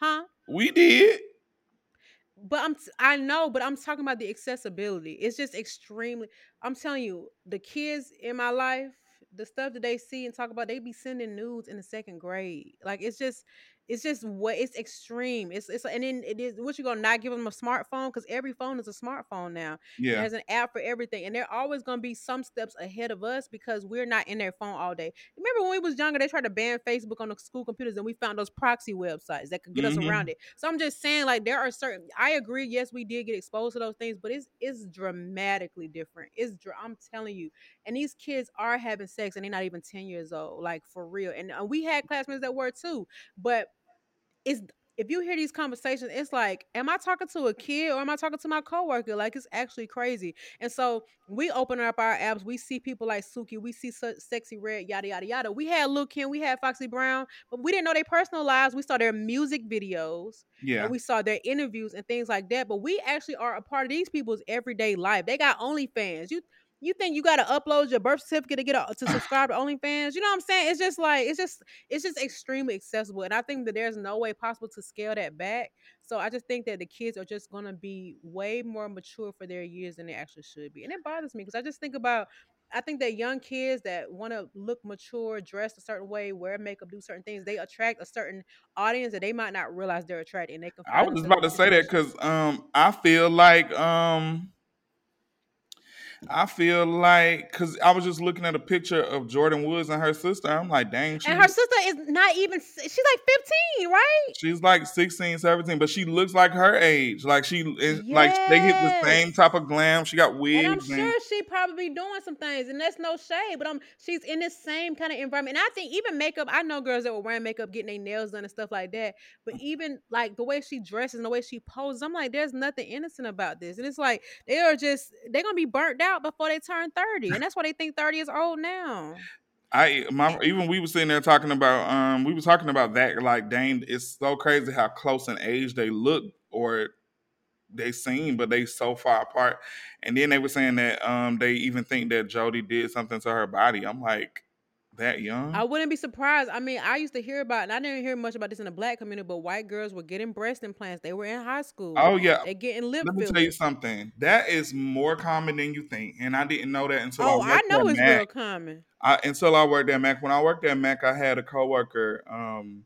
huh? We did. But I'm I know, but I'm talking about the accessibility. It's just extremely I'm telling you, the kids in my life, the stuff that they see and talk about, they be sending nudes in the second grade. Like it's just it's just what it's extreme. It's it's and then it is what you gonna not give them a smartphone because every phone is a smartphone now. Yeah. There's an app for everything, and they're always gonna be some steps ahead of us because we're not in their phone all day. Remember when we was younger, they tried to ban Facebook on the school computers, and we found those proxy websites that could get Mhm. us around it. So I'm just saying, like there are certain. I agree. Yes, we did get exposed to those things, but it's it's dramatically different. It's I'm telling you, and these kids are having sex, and they're not even ten years old, like for real. And uh, we had classmates that were too, but it's if you hear these conversations, it's like, am I talking to a kid or am I talking to my coworker? Like it's actually crazy. And so we open up our apps, we see people like Suki, we see such Sexyy Red, yada yada yada. We had Lil Kim, we had Foxy Brown, but we didn't know their personal lives. We saw their music videos Yeah. and we saw their interviews and things like that. But we actually are a part of these people's everyday life. They got OnlyFans. You you think you got to upload your birth certificate to get a, to subscribe to OnlyFans? You know what I'm saying? It's just like it's just it's just extremely accessible, and I think that there's no way possible to scale that back. So I just think that the kids are just gonna be way more mature for their years than they actually should be, and it bothers me because I just think about. I think that young kids that want to look mature, dress a certain way, wear makeup, do certain things, they attract a certain audience that they might not realize they're attracting. They can I was just about to say that because um, I feel like um, I feel like because I was just looking at a picture of Jordyn Woods and her sister. I'm like, dang, she, And her sister is not even, she's like 15, right? she's like 16, 17, but she looks like her age. Like she is like they get the same type of glam. She got And I'm wigs and, sure she probably doing some things, and that's no shade. But um, she's in this same kind of environment. And I think even makeup, I know girls that were wearing makeup, getting their nails done and stuff like that. But even like the way she dresses and the way she poses, I'm like, there's nothing innocent about this. And it's like they are just they're gonna be burnt out before they turn 30, and that's why they think 30 is old now. I my even we were sitting there talking about um we were talking about that like dang it's so crazy how close in age they look or they seem but they so far apart and then they were saying that um they even think that Jodie did something to her body I'm like that young I wouldn't be surprised. I mean, I used to hear about, and I didn't hear much about this in the black community, but white girls were getting breast implants. They were in high school. oh yeah They're getting lip let me tell you something that is more common than you think and I didn't know that until Oh, I I worked know at it's Mac real common. I, until I worked at Mac. When I worked at Mac, I had a coworker. Um,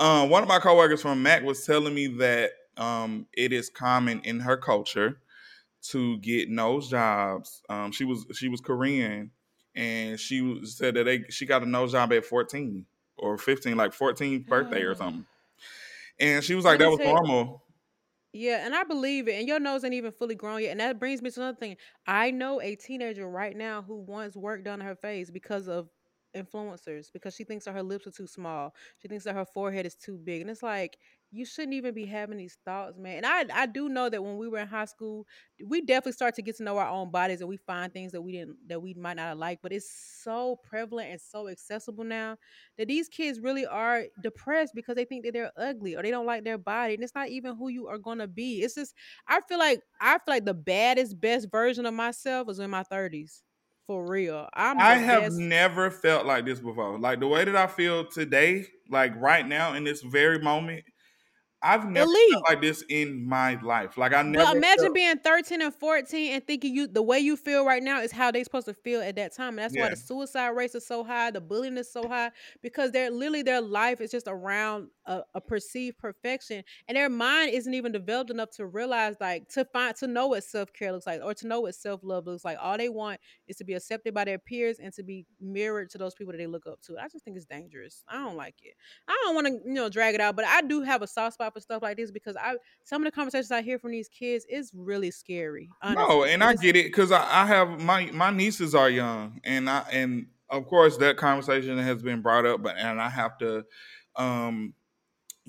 um, one of my coworkers from Mac was telling me that um, it is common in her culture to get nose jobs. Um, she was she was Korean, and she said that they she got a nose job at fourteen or fifteen, like 14th birthday or ah. something. And she was like, that was normal. Yeah, and I believe it. And your nose ain't even fully grown yet. And that brings me to another thing. I know a teenager right now who wants work done on her face because of influencers, because she thinks that her lips are too small. She thinks that her forehead is too big. And it's like, you shouldn't even be having these thoughts, man. And I I do know that when we were in high school, we definitely start to get to know our own bodies and we find things that we didn't that we might not have liked. But it's so prevalent and so accessible now that these kids really are depressed because they think that they're ugly or they don't like their body. And it's not even who you are gonna be. It's just I feel like I feel like the baddest, best version of myself was in my 30s. For real. I'm I have best. never felt like this before. Like the way that I feel today, like right now in this very moment, I've never felt like this in my life. Like I never imagine felt- being 13 and 14 and thinking you the way you feel right now is how they supposed to feel at that time. And that's why the suicide rates are so high, the bullying is so high, because they're literally their life is just around a, a perceived perfection. And their mind isn't even developed enough to realize like to find to know what self-care looks like or to know what self-love looks like. All they want is to be accepted by their peers and to be mirrored to those people that they look up to. I just think it's dangerous. I don't like it. I don't want to, you know, drag it out, but I do have a soft spot for stuff like this because I some of the conversations I hear from these kids is really scary. Honestly. No, and I get it because I, I have my my nieces are young, and I and of course that conversation has been brought up, but and I have to, um,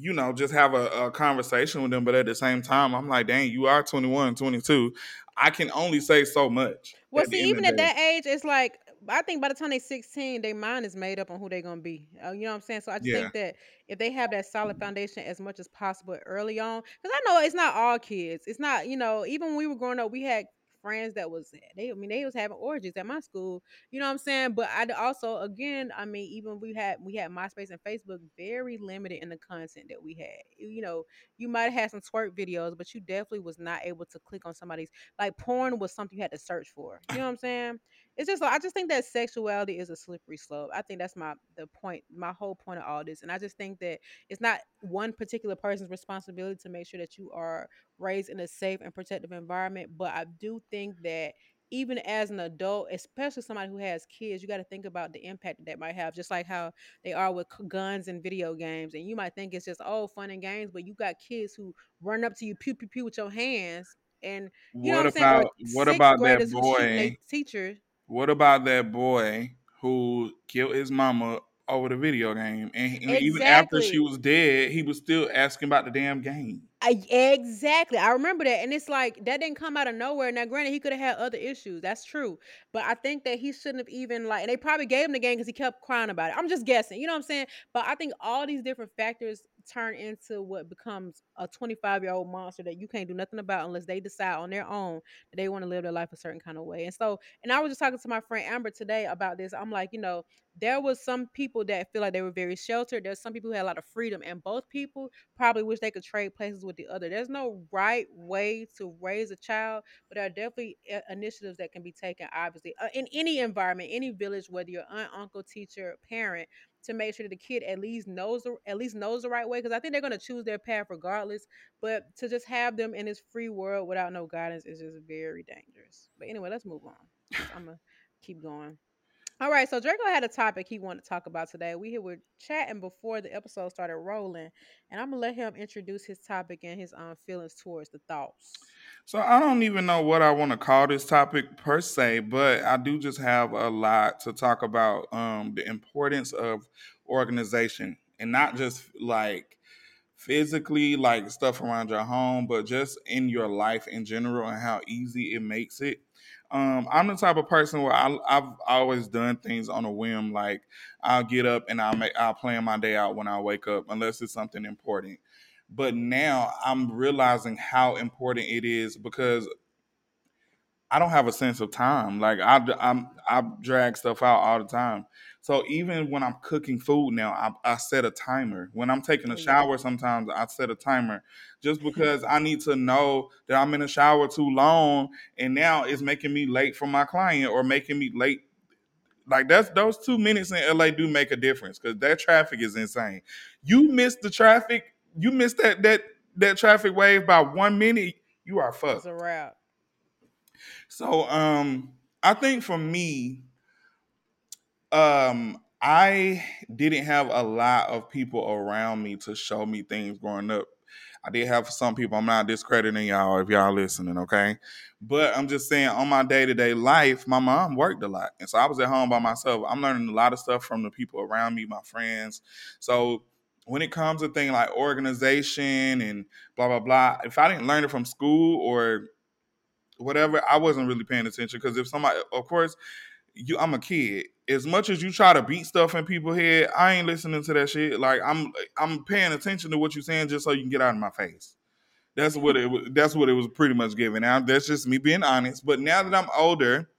you know, just have a, a conversation with them. But at the same time, I'm like, dang, you are 21, 22. I can only say so much. Well, see, even at that age, it's like I think by the time they're 16, their mind is made up on who they're gonna be. Uh, you know what I'm saying? So I just Yeah. think that if they have that solid foundation as much as possible early on, because I know it's not all kids. It's not, you know, even when we were growing up, we had friends that was they. I mean, they was having orgies at my school. You know what I'm saying? But I also, again, I mean, even we had we had MySpace and Facebook, very limited in the content that we had. You know, you might have had some twerk videos, but you definitely was not able to click on somebody's like porn was something you had to search for. You know what I'm saying? It's just like I just think that sexuality is a slippery slope. I think that's my the point, my whole point of all this. And I just think that it's not one particular person's responsibility to make sure that you are raised in a safe and protective environment. But I do think that even as an adult, especially somebody who has kids, you got to think about the impact that, that might have. Just like how they are with guns and video games, and you might think it's just oh fun and games, but you got kids who run up to you pew pew pew with your hands, and you what know what about I'm saying? what about that boy? teacher. What about that boy who killed his mama over the video game, and, and even after she was dead, he was still asking about the damn game. I, exactly. I remember that. And it's like that didn't come out of nowhere. Now, granted, he could have had other issues. That's true. But I think that he shouldn't have even like and they probably gave him the game because he kept crying about it. I'm just guessing. You know what I'm saying? But I think all these different factors turn into what becomes a 25 year old monster that you can't do nothing about unless they decide on their own that they want to live their life a certain kind of way. And so, and I was just talking to my friend Amber today about this. I'm like, you know, there was some people that feel like they were very sheltered. There's some people who had a lot of freedom, and both people probably wish they could trade places with the other. There's no right way to raise a child, but there are definitely uh, initiatives that can be taken, obviously, uh, in any environment, any village, whether you're aunt, uncle, teacher, parent, to make sure that the kid at least knows the at least knows the right way. Because I think they're gonna choose their path regardless. But to just have them in this free world without no guidance is just very dangerous. But anyway, let's move on. I'm gonna keep going. All right, so Draco had a topic he wanted to talk about today. We were chatting before the episode started rolling, and I'm gonna let him introduce his topic and his um feelings towards the thoughts. So I don't even know what I want to call this topic per se, but I do just have a lot to talk about um, the importance of organization and not just like physically like stuff around your home, but just in your life in general and how easy it makes it. Um, I'm the type of person where I, I've always done things on a whim. Like I'll get up and I'll make I'll plan my day out when I wake up, unless it's something important. But now I'm realizing how important it is because I don't have a sense of time. Like I, I'm, I drag stuff out all the time. So even when I'm cooking food now, I, I set a timer. When I'm taking a shower, sometimes I set a timer just because I need to know that I'm in a shower too long, and now it's making me late for my client or making me late. Like that's those two minutes in LA do make a difference because that traffic is insane. You miss the traffic, you miss that that that traffic wave by one minute, you are fucked. It's a wrap. So um I think for me, um, I didn't have a lot of people around me to show me things growing up. I did have some people. I'm not discrediting y'all if y'all listening, okay? But I'm just saying, on my day to day life, my mom worked a lot, and so I was at home by myself. I'm learning a lot of stuff from the people around me, my friends. So when it comes to things like organization and blah blah blah, if I didn't learn it from school or whatever, I wasn't really paying attention because if somebody, of course, you, I'm a kid. As much as you try to beat stuff in people's head, I ain't listening to that shit. Like I'm, I'm paying attention to what you're saying just so you can get out of my face. That's what it. was That's what it was pretty much giving. Now that's just me being honest. But now that I'm older,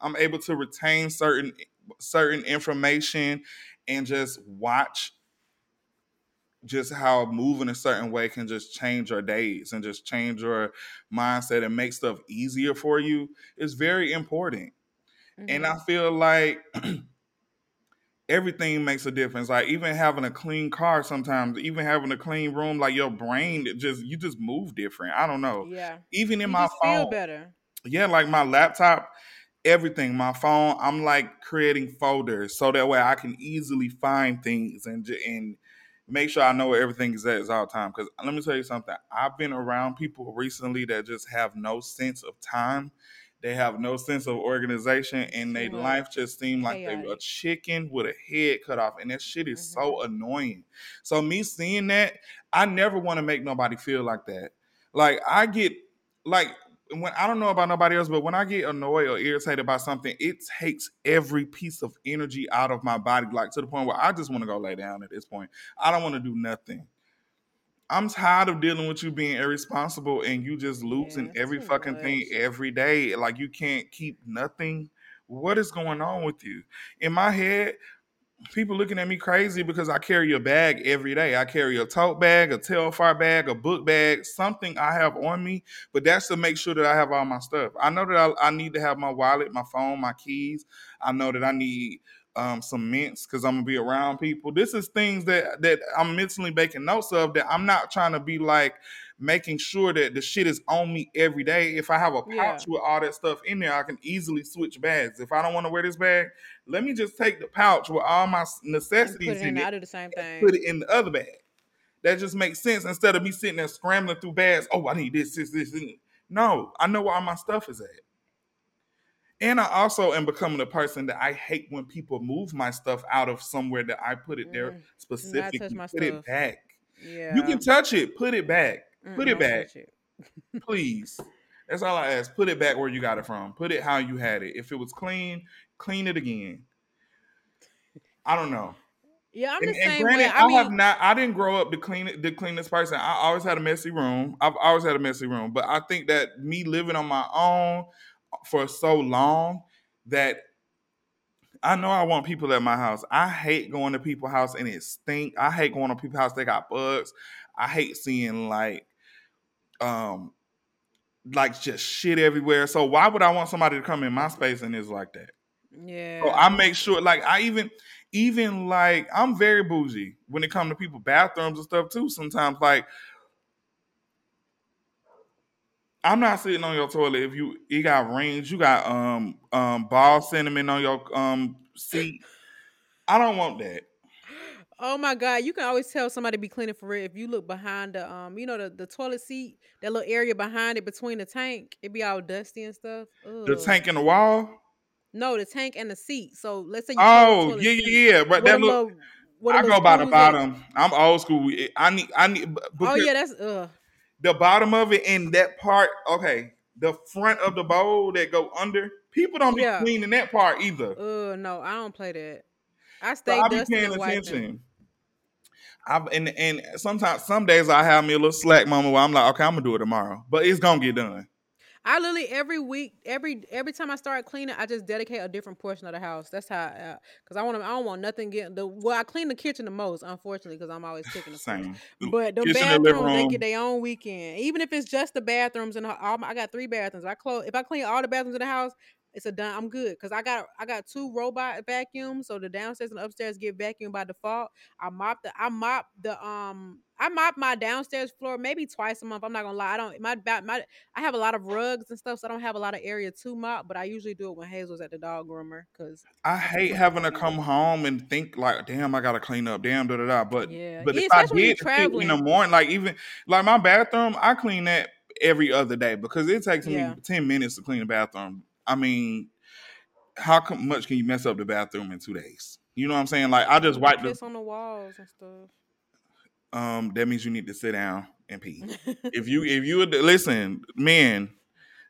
I'm able to retain certain certain information and just watch just how moving a certain way can just change your days and just change your mindset and make stuff easier for you is very important. And I Mhm. feel like everything makes a difference. Like even having a clean car sometimes, even having a clean room, like your brain just you just move different. I don't know. Yeah. Even in You my phone, better. yeah, like my laptop, everything, my phone, I'm like creating folders so that way I can easily find things and and make sure I know where everything is at at all time. Because let me tell you something, I've been around people recently that just have no sense of time. They have no sense of organization, and their much. life just seemed like they were a chicken with a head cut off, and that shit is Mhm. so annoying. So me seeing that, I never want to make nobody feel like that. Like I get like when I don't know about nobody else, but when I get annoyed or irritated by something, it takes every piece of energy out of my body, like to the point where I just want to go lay down at this point. I don't want to do nothing. I'm tired of dealing with you being irresponsible and you just losing Yeah, every fucking thing every day. Like you can't keep nothing. What is going on with you? In my head, people looking at me crazy because I carry a bag every day. I carry a tote bag, a Telfar bag, a book bag, something I have on me. But that's to make sure that I have all my stuff. I know that I, I need to have my wallet, my phone, my keys. I know that I need um, some mints because I'm gonna be around people. This is things that that I'm mentally making notes of. That I'm not trying to be like making sure that the shit is on me every day. If I have a pouch Yeah. with all that stuff in there, I can easily switch bags. If I don't want to wear this bag, let me just take the pouch with all my And put necessities it in. in. I it, do the same thing. put it in the other bag. That just makes sense instead of me sitting there scrambling through bags. Oh, I need this, this, this. this. No, I know where all my stuff is at. And I also am becoming a person that I hate when people move my stuff out of somewhere that I put it there Mm, specifically. Put it stuff. back. Yeah. You can touch it. Put it back. Mm, Put it back, it. please. That's all I ask. Put it back where you got it from. Put it how you had it. If it was clean, clean it again. I don't know. Yeah, I'm And, the and same granted, way. I, I mean, have not. I didn't grow up the clean the cleanest person. I always had a messy room. I've always had a messy room. But I think that me living on my own for so long that I know I want people at my house. I hate going to people's house and it stink. I hate going to people's house. They got bugs. I hate seeing like, um, like just shit everywhere. So why would I want somebody to come in my space and it's like that? yeah. So I make sure, like, I even, even like, I'm very bougie when it comes to people bathrooms and stuff too. Sometimes, like, I'm not sitting on your toilet if you you got rings, you got um um ball cinnamon on your um seat. I don't want that. Oh my god, you can always tell somebody be cleaning for real if you look behind the um, you know, the, the toilet seat, that little area behind it between the tank, it be all dusty and stuff. The tank in the wall. No, the tank and the seat. So let's say Oh yeah, seat. yeah, yeah. But that look, little- where the I go by the at. bottom. I'm old school. I need, I need. Oh yeah, that's ugh. The bottom of it and that part. Okay, the front of the bowl that go under. People don't be Yeah. cleaning that part either. Oh no, I don't play that. I So stay I be paying attention. I and and sometimes some days I have me a little slack moment where I'm like, okay, I'm gonna do it tomorrow, but it's gonna get done. I literally every week, every every time I start cleaning, I just dedicate a different portion of the house. That's how, I, because I want to. I don't want nothing getting the. Well, I clean the kitchen the most, unfortunately, because I'm always cooking. Course. Same. But the Kitchen bathrooms, they get their own weekend. Even if it's just the bathrooms and all, my- I got three bathrooms. I close if I clean all the bathrooms in the house, it's a done. I'm good because I got I got two robot vacuums, so the downstairs and the upstairs get vacuumed by default. I mop the I mop the um I mop my downstairs floor maybe twice a month. I'm not gonna lie. I don't my my I have a lot of rugs and stuff, so I don't have a lot of area to mop. But I usually do it when Hazel's at the dog groomer because I hate having to come home and think like, damn, I gotta clean up, damn, da da da. But Yeah. but Yeah, if I especially when you're did in the morning, like even like my bathroom, I clean that every other day because it takes Yeah. me ten minutes to clean the bathroom. I mean, how much can you mess up the bathroom in two days? You know what I'm saying? Like I just wipe the. on the walls and stuff. Um, that means you need to sit down and pee. if you if you listen, man,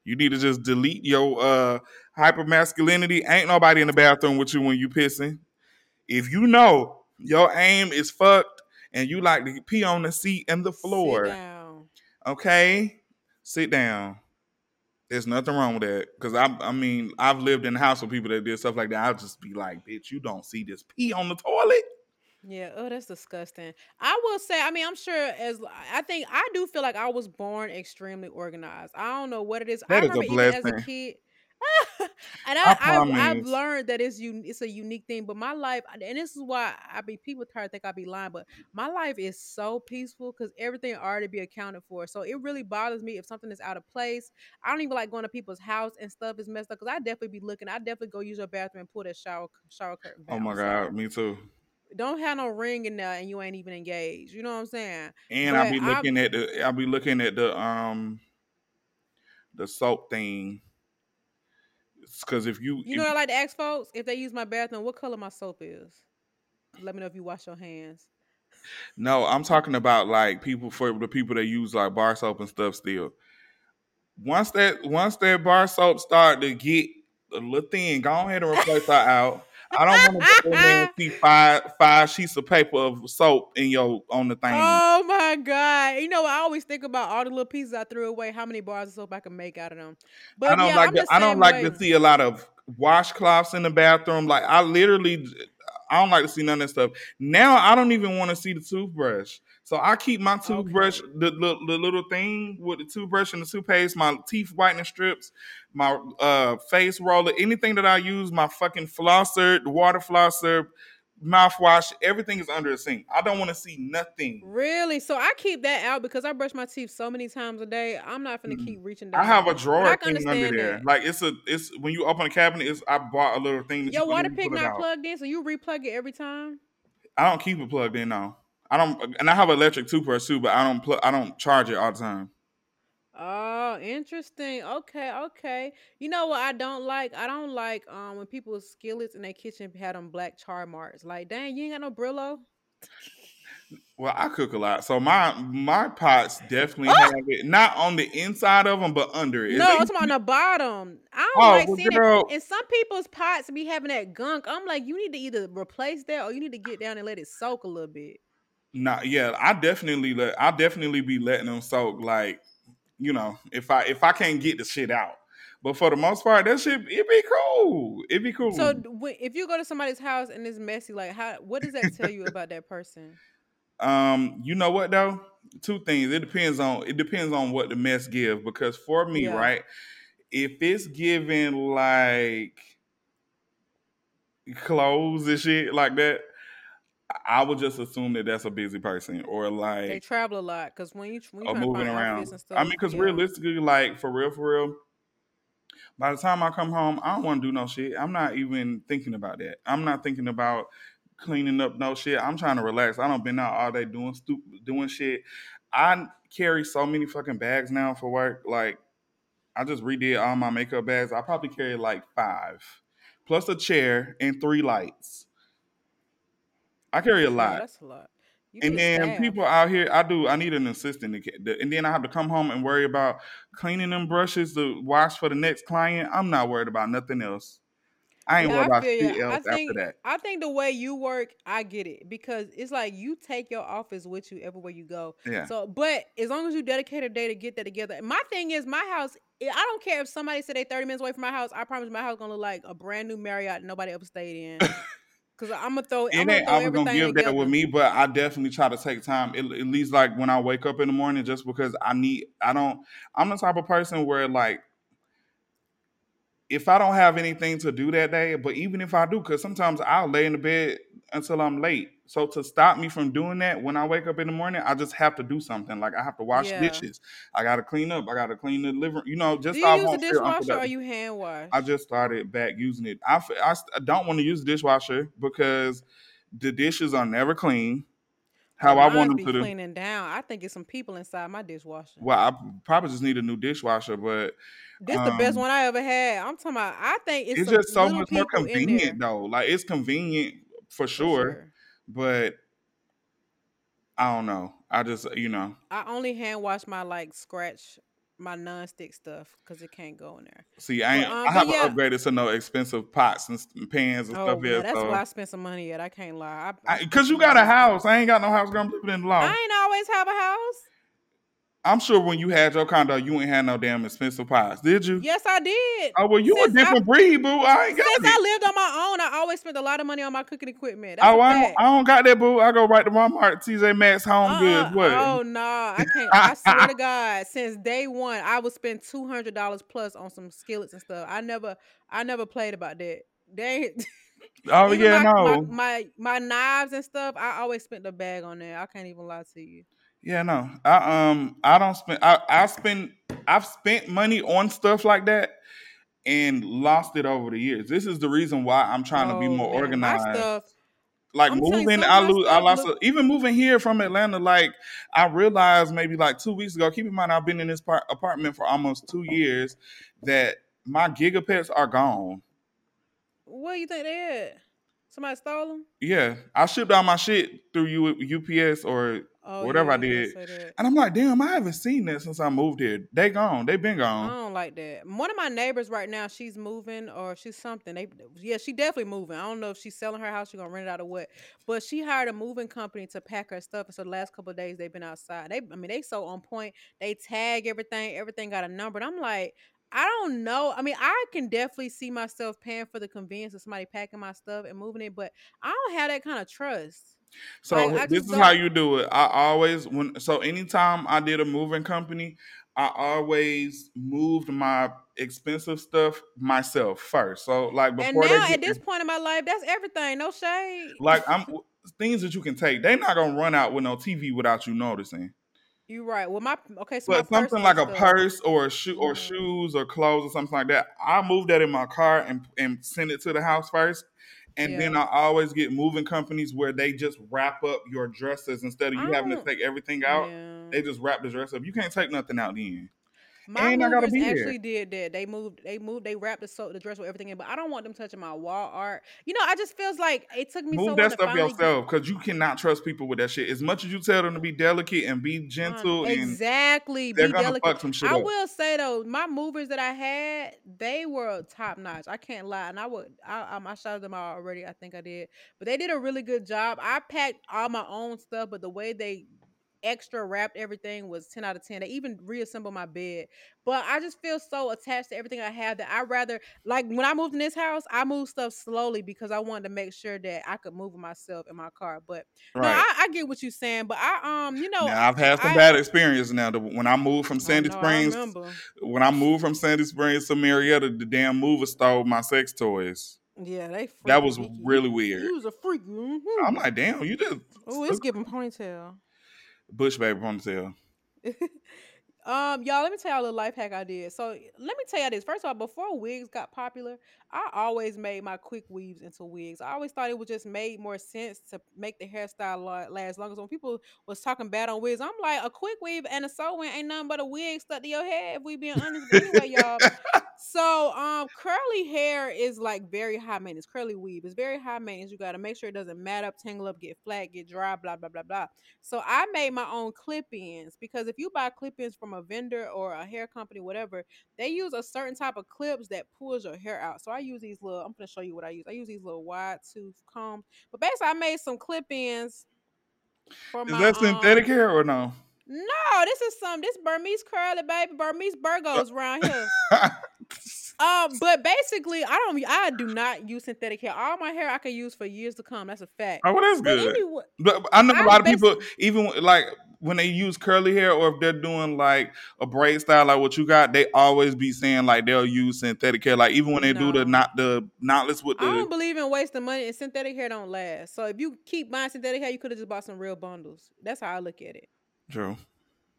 you need to just delete your uh hyper masculinity. Ain't nobody in the bathroom with you when you pissing. If you know your aim is fucked and you like to pee on the seat and the Sit floor, down. okay, sit down. There's nothing wrong with that because I, I mean, I've lived in a house with people that did stuff like that. I'll just be like, bitch, you don't see this pee on the toilet. Yeah, oh, that's disgusting. I will say, I mean, I'm sure as I think I do feel like I was born extremely organized. I don't know what it is. That I is a remember even as a blessing. kid, and I I, I've learned that it's un, it's a unique thing. But my life, and this is why I be people try to think I be lying, but my life is so peaceful because everything already be accounted for. So it really bothers me if something is out of place. I don't even like going to people's house and stuff is messed up because I definitely be looking. I definitely go use your bathroom and pull that shower shower curtain oh back. Oh my god, me too. Don't have no ring in there and you ain't even engaged. You know what I'm saying? And I'll But be I- looking at the I'll be looking at the um the soap thing. Because if you, You if- know what I like to ask folks if they use my bathroom, what color my soap is. Let me know if you wash your hands. no, I'm talking about like people for the people that use like bar soap and stuff. Still, once that once that bar soap start to get a little thin, go ahead and replace that out. I don't want to go in there and see five five sheets of paper of soap in your on the thing. Oh my god! You know, I always think about all the little pieces I threw away. How many bars of soap I can make out of them? But I don't yeah, like I'm to, the I don't same like to see a lot of washcloths in the bathroom. Like I literally I don't like to see none of that stuff. Now I don't even want to see the toothbrush. So I keep my toothbrush, the, the, the little thing with the toothbrush and the toothpaste, my teeth whitening strips, my uh, face roller, anything that I use, my fucking flosser, the water flosser, mouthwash, everything is under the sink. I don't want to see nothing. Really? So I keep that out because I brush my teeth so many times a day. I'm not gonna Mm. keep reaching down. I have a drawer thing under there. that. Like it's a it's when you open a cabinet, it's I bought a little thing that Your you Waterpik not out. plugged in, so you replug it every time. I don't keep it plugged in no. I don't, and I have an electric toothbrush too, but I don't plug. I don't charge it all the time. Oh, interesting. Okay, okay. You know what I don't like? I don't like um when people's skillets in their kitchen had them black char marks. Like, dang, you ain't got no Brillo. Well, I cook a lot, so my my pots definitely Ah! have it not on the inside of them, but under it. No, They- I'm talking about on the bottom. I don't Oh, like well, seeing girl. it. And some people's pots be having that gunk. I'm like, you need to either replace that or you need to get down and let it soak a little bit. Nah, yeah, I definitely let. I definitely be letting them soak. Like, you know, if I if I can't get the shit out, but for the most part, that shit it be cool. It be cool. So if you go to somebody's house and it's messy, like how what does that tell you about that person? Um, you know what though? Two things. It depends on it depends on what the mess give. Because for me, Yeah. right, if it's given like clothes and shit like that, I would just assume that that's a busy person or like They travel a lot because when you when you or trying to moving around. stuff, I mean, because yeah. realistically, like for real, for real. By the time I come home, I don't want to do no shit. I'm not even thinking about that. I'm not thinking about cleaning up no shit. I'm trying to relax. I don't been out all day doing stupid doing shit. I carry so many fucking bags now for work. Like I just redid all my makeup bags. I probably carry like five, plus a chair and three lights. I carry a lot. that's a lot. You And then staff. people out here, I do. I need an assistant, to and then I have to come home and worry about cleaning them brushes to wash for the next client. I'm not worried about nothing else. I ain't Yeah, worried about feel shit you. I else think after that. I think the way you work, I get it because it's like you take your office with you everywhere you go. Yeah, So, but as long as you dedicate a day to get that together, my thing is my house. I I don't care if somebody said they thirty minutes away from my house. I promise my house gonna look like a brand new Marriott nobody ever stayed in. Cause I'm gonna throw. It ain't throw always gonna give that with me, but I definitely try to take time. At, at least like when I wake up in the morning, just because I need. I don't. I'm the type of person where like. If I don't have anything to do that day, but even if I do, because sometimes I'll lay in the bed until I'm late. So to stop me from doing that when I wake up in the morning, I just have to do something. Like I have to wash Yeah. dishes. I gotta clean up. I gotta clean the living. You know, just Do so I you use the won't dishwasher or you hand wash? I just started back using it. I, I I don't want to use the dishwasher because the dishes are never clean. How Well, I want them be to do. cleaning down. I think it's some people inside my dishwasher. Well, I probably just need a new dishwasher, but This the best um, one I ever had. I'm talking about. I think it's, it's just so much more people in there convenient though. Like it's convenient for for sure, sure. But I don't know. I just you know. I only hand wash my like scratch my non-stick stuff because it can't go in there. See, I But ain't, um, I haven't yeah. upgraded to no expensive pots and pans and Oh stuff yeah, yet. that's So, I spent some money at. I can't lie. I, I cause you got a house, I ain't got no house. I'm living in the law. I ain't always have a house. I'm sure when you had your condo, you ain't had no damn expensive pots, did you? Yes, I did. Oh well, you a Since I different breed, boo. I ain't got since it. I lived on my own, I always spent a lot of money on my cooking equipment. That's Oh, a I don't. I don't got that, boo. I go right to Walmart, TJ Maxx, Home Uh-uh. Goods. What? Oh no, I can't. I swear to God, since day one, I would spend two hundred dollars plus on some skillets and stuff. I never, I never played about that. They Oh, even yeah, my, my no, my my knives and stuff. I always spent the bag on that. I can't even lie to you. Yeah, no. I um, I don't spend. I I spend. I've spent money on stuff like that and lost it over the years. This is the reason why I'm trying to be Oh more man, organized. like I'm moving, I lose. I lost. look. A, even moving here from Atlanta, like I realized maybe like two weeks ago. Keep in mind, I've been in this par- apartment for almost two years. That my gigapets are gone. What do you think they at? Somebody stole them? Yeah, I shipped all my shit through U- UPS or Oh, whatever yeah, I did did. say that. And I'm like, damn, I haven't seen that since I moved here. They gone. They been gone. I don't like that. One of my neighbors right now, she's moving or she's something. They yeah, she definitely moving. I don't know if she's selling her house, she's gonna rent it out or what. But she hired a moving company to pack her stuff. And so the last couple of days they've been outside. They I mean they so on point. They tag everything, everything got a number. And I'm like, I don't know. I mean, I can definitely see myself paying for the convenience of somebody packing my stuff and moving it, but I don't have that kind of trust. So Like, I this is how don't- you do it. I always when so anytime I did a moving company, I always moved my expensive stuff myself first. So like before they now get at this point in my life, that's everything. No shade. like I'm things that you can take. They're not gonna run out with no TV without you noticing. You're right. Well, my okay, so But something like a stuff- purse or a shoe or Mhm. shoes or clothes or something like that, I move that in my car and and send it to the house first. And then I always get moving companies where they just wrap up your dresses instead of you I having to oh. take everything out. Yeah. They just wrap the dress up. You can't take nothing out then. My and I gotta movers be actually did that. They moved. They moved. They wrapped the so the dress with everything in. But I don't want them touching my wall art. You know, I just feels like it took me so Move long that stuff yourself because you cannot trust people with that shit. As much as you tell them to be delicate and be gentle, and exactly. they're Be gonna delicate. fuck some shit I up. will say though, my movers that I had, they were top notch. I can't lie, and I would, I, um, I shouted them out already. I think I did, but they did a really good job. I packed all my own stuff, but the way they extra wrapped everything was 10 out of 10 they even reassembled my bed but i just feel so attached to everything i have that i rather like when i moved in this house i moved stuff slowly because i wanted to make sure that i could move myself in my car but no. I, I get what you're saying but i um you know now I've had some I- bad experience now. When I moved from Sandy know, Springs, when I moved from Sandy Springs to Marietta, the damn mover stole my sex toys. Yeah, they. That was really weird. You was a freak. hmm I'm like, damn, you just Oh, it's giving ponytail. Bush baby ponytail. um, y'all, let me tell y'all a little life hack I did. So let me tell you this. First of all, before wigs got popular, I always made my quick weaves into wigs. I always thought it would just made more sense to make the hairstyle last longer. So when people was talking bad on wigs, I'm like, a quick weave and a sew in ain't nothing but a wig stuck to your head. If we being honest, but anyway, y'all. So um curly hair is like very high maintenance. Curly weave is very high maintenance. You gotta make sure it doesn't mat up, tangle up, get flat, get dry, blah blah blah blah. So I made my own clip-ins because if you buy clip-ins from a vendor or a hair company, whatever, they use a certain type of clips that pulls your hair out. So I use these little, I'm gonna show you what I use. I use these little wide tooth combs. But basically I made some clip-ins for Is my that synthetic um, hair or no? no, this is some this Burmese curly baby, Burmese Burgos around here. Um, but basically, I don't. I do not use synthetic hair. All my hair I can use for years to come. That's a fact. oh, well, that's But good. anyway, But I know a lot of people, even like when they use curly hair or if they're doing like a braid style like what you got, they always be saying like they'll use synthetic hair. Like even when they do the not the knotless with the I don't believe in wasting money, and synthetic hair don't last. So if you keep buying synthetic hair, you could have just bought some real bundles. That's how I look at it. True.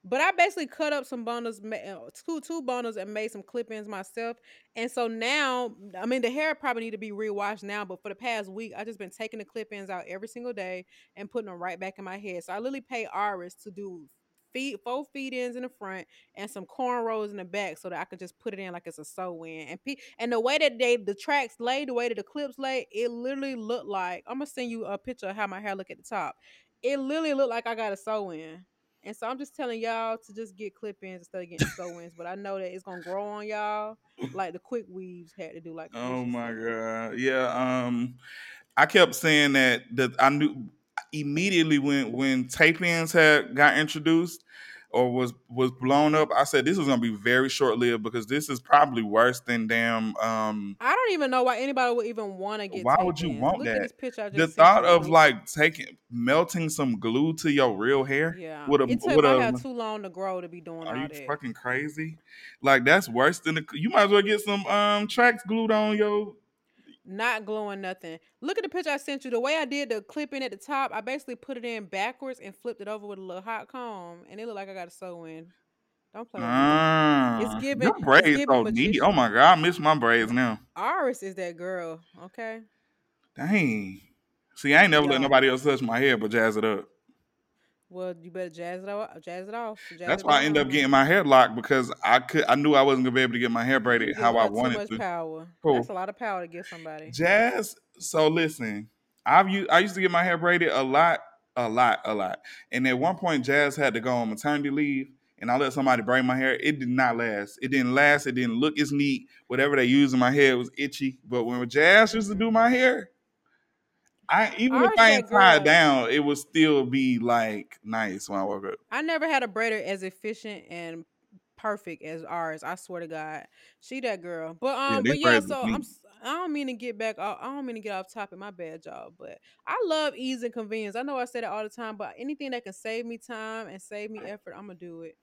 But I basically cut up some bundles, uh, two two bundles, and made some clip-ins myself. And so now, I mean, the hair probably need to be rewashed now. But for the past week, I just been taking the clip-ins out every single day and putting them right back in my head. So I literally pay Iris to do feed four feed-ins in the front and some cornrows in the back, so that I can just put it in like it's a sew-in. And pe- and the way that they the tracks lay, the way that the clips lay, it literally looked like I'm gonna send you a picture of how my hair look at the top. It literally looked like I got a sew-in. And so I'm just telling y'all to just get clip-ins instead of getting sew-ins. But I know that it's gonna grow on y'all like the quick weaves had to do. Like Oh my god. Yeah. Um I kept saying that that I knew immediately when when tape ins had got introduced or was was blown up, I said this is gonna be very short lived because this is probably worse than damn um I don't even know why anybody would even want to get. Why would you want Look At that? this picture I just the thought of like taking melting some glue to your real hair yeah, with a it took with my a hair too long to grow to be doing are you that. fucking crazy? Like that's worse than the you might as well get some um tracks glued on your Not glowing nothing. Look at the picture I sent you. The way I did the clipping at the top, I basically put it in backwards and flipped it over with a little hot comb, and it looked like I got a sew in. Don't play with me. Ah, giving- your it's braids giving so neat. Oh my god, I miss my braids now. Iris is that girl. Okay. Dang. See, I ain't never let nobody else touch my hair, but jazz it up. Well, you better jazz it off. Jazz it off. Jazz That's it why I ended up getting my hair locked because I could. I knew I wasn't gonna be able to get my hair braided how I her too wanted much to. power. Cool. That's a lot of power to give somebody. Jazz. So listen, I've used. I used to get my hair braided a lot A lot, a lot. And at one point, Jazz had to go on maternity leave, and I let somebody braid my hair. It did not last. It didn't last. It didn't look as neat. Whatever they used in my hair was itchy. But when Jazz used to do my hair, I even Ours if I ain't tied down, it would still be like nice when I woke up. I never had a braider as efficient and perfect as ours. I swear to God, she that girl. But um, these but yeah. So I'm. neat. s- I don't mean to get back. off- I don't mean to get off topic. My bad, y'all. But I love ease and convenience. I know I say that all the time, but anything that can save me time and save me effort, I'm gonna do it.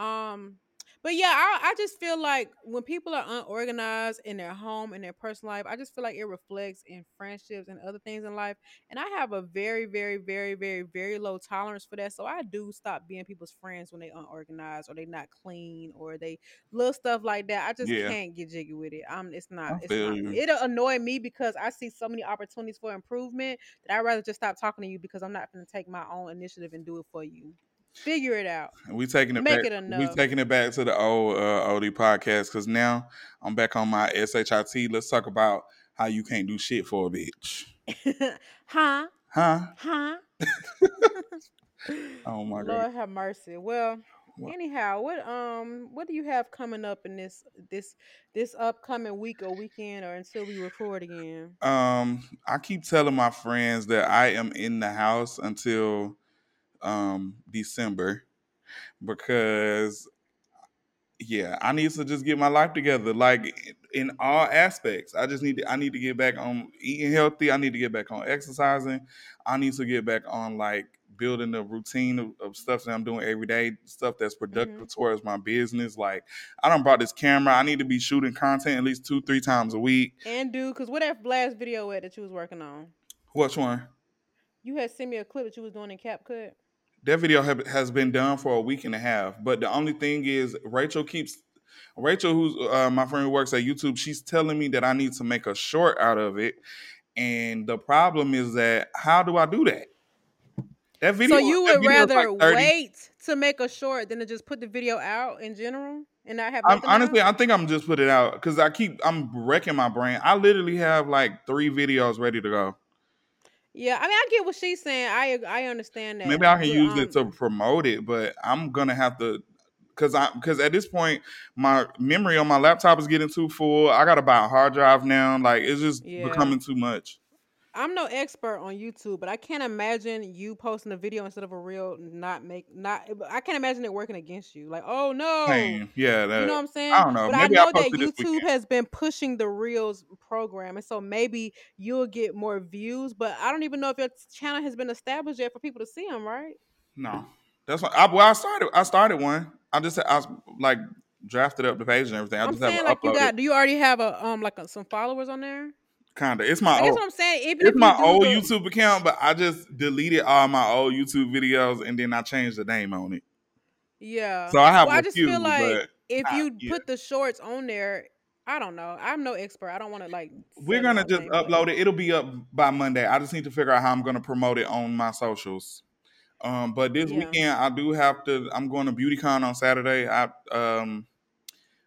Um, but yeah, I, I just feel like when people are unorganized in their home and their personal life, I just feel like it reflects in friendships and other things in life. And I have a very, very, very, very, very low tolerance for that. So I do stop being people's friends when they unorganized or they not clean or they little stuff like that. I just Yeah. can't get jiggy with it. Um, it's not. It's not. you. It'll annoy me because I see so many opportunities for improvement that I'd rather just stop talking to you because I'm not going to take my own initiative and do it for you. Figure it out. We taking it Make back. it we taking it back to the old uh, OD podcast because now I'm back on my SHIT. Let's talk about how you can't do shit for a bitch, huh? huh? Huh? Oh my god. Lord have mercy. Well, What? anyhow, what um what do you have coming up in this this this upcoming week or weekend or until we record again? Um, I keep telling my friends that I am in the house until um December because yeah, I need to just get my life together, like in all aspects. I just need to, I need to get back on eating healthy. I need to get back on exercising. I need to get back on like building a routine of, of stuff that I'm doing every day, stuff that's productive towards my business. Like I don't brought this camera. I need to be shooting content at least two, three times a week. And do because what that last video at that you was working on? Which one? You had sent me a clip that you was doing in CapCut. That video have, has been done for a week and a half. But the only thing is, Rachel keeps Rachel, who's uh, my friend who works at YouTube, she's telling me that I need to make a short out of it. And the problem is that how do I do that? That video. so you would rather like 30 wait to make a short than to just put the video out in general and not have I'm, honestly, out? I think I'm just put it out because I keep I'm wrecking my brain. I literally have like three videos ready to go. Yeah, I mean, I get what she's saying. I I understand that. Maybe I can but, use it to um, promote it, but I'm gonna have to because I because at this point my memory on my laptop is getting too full. I gotta buy a hard drive now. Like it's just Yeah. becoming too much. I'm no expert on YouTube, but I can't imagine you posting a video instead of a reel not make not. I can't imagine it working against you. Like, oh no. Yeah, that, you know what I'm saying? I don't know. But Maybe I know that it this YouTube has been pushing the reels program, and so maybe you'll get more views. But I don't even know if your channel has been established yet for people to see them. Right? no. That's why I, well I started. I started one. I just I was, like drafted up the page and everything. I I'm just saying haven't like you got. Do you already have a um like a, some followers on there? Kinda. It's my old. what I'm saying. Even It's my old YouTube account, but I just deleted all my old YouTube videos and then I changed the name on it. Yeah. So I have well, I a just few, feel like if you yet. put the shorts on there, I don't know. I'm no expert. I don't want to like. We're gonna just upload it. It'll be up by Monday. I just need to figure out how I'm gonna promote it on my socials. Um, but this Yeah. weekend I do have to. I'm going to BeautyCon on Saturday. I um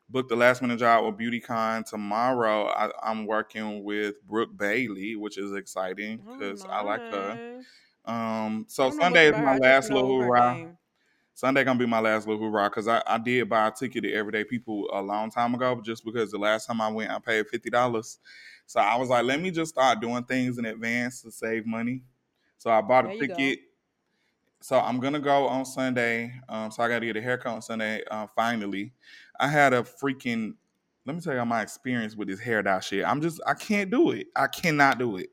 booked the last minute job with BeautyCon tomorrow. I, I'm working with Brooke Bailey, which is exciting Oh, because I like her. Um, so don't know much Sunday is my last little hoorah. Sunday gonna be my last little hoorah because I, I did buy a ticket to Everyday People a long time ago, just because the last time I went I paid fifty dollars. So I was like, let me just start doing things in advance to save money. So I bought There a you go. ticket. So I'm gonna go on Sunday. Um, so I got to get a haircut on Sunday. Uh, finally, I had a freaking. Let me tell you my experience with this hair dye shit. I'm just I can't do it. I cannot do it.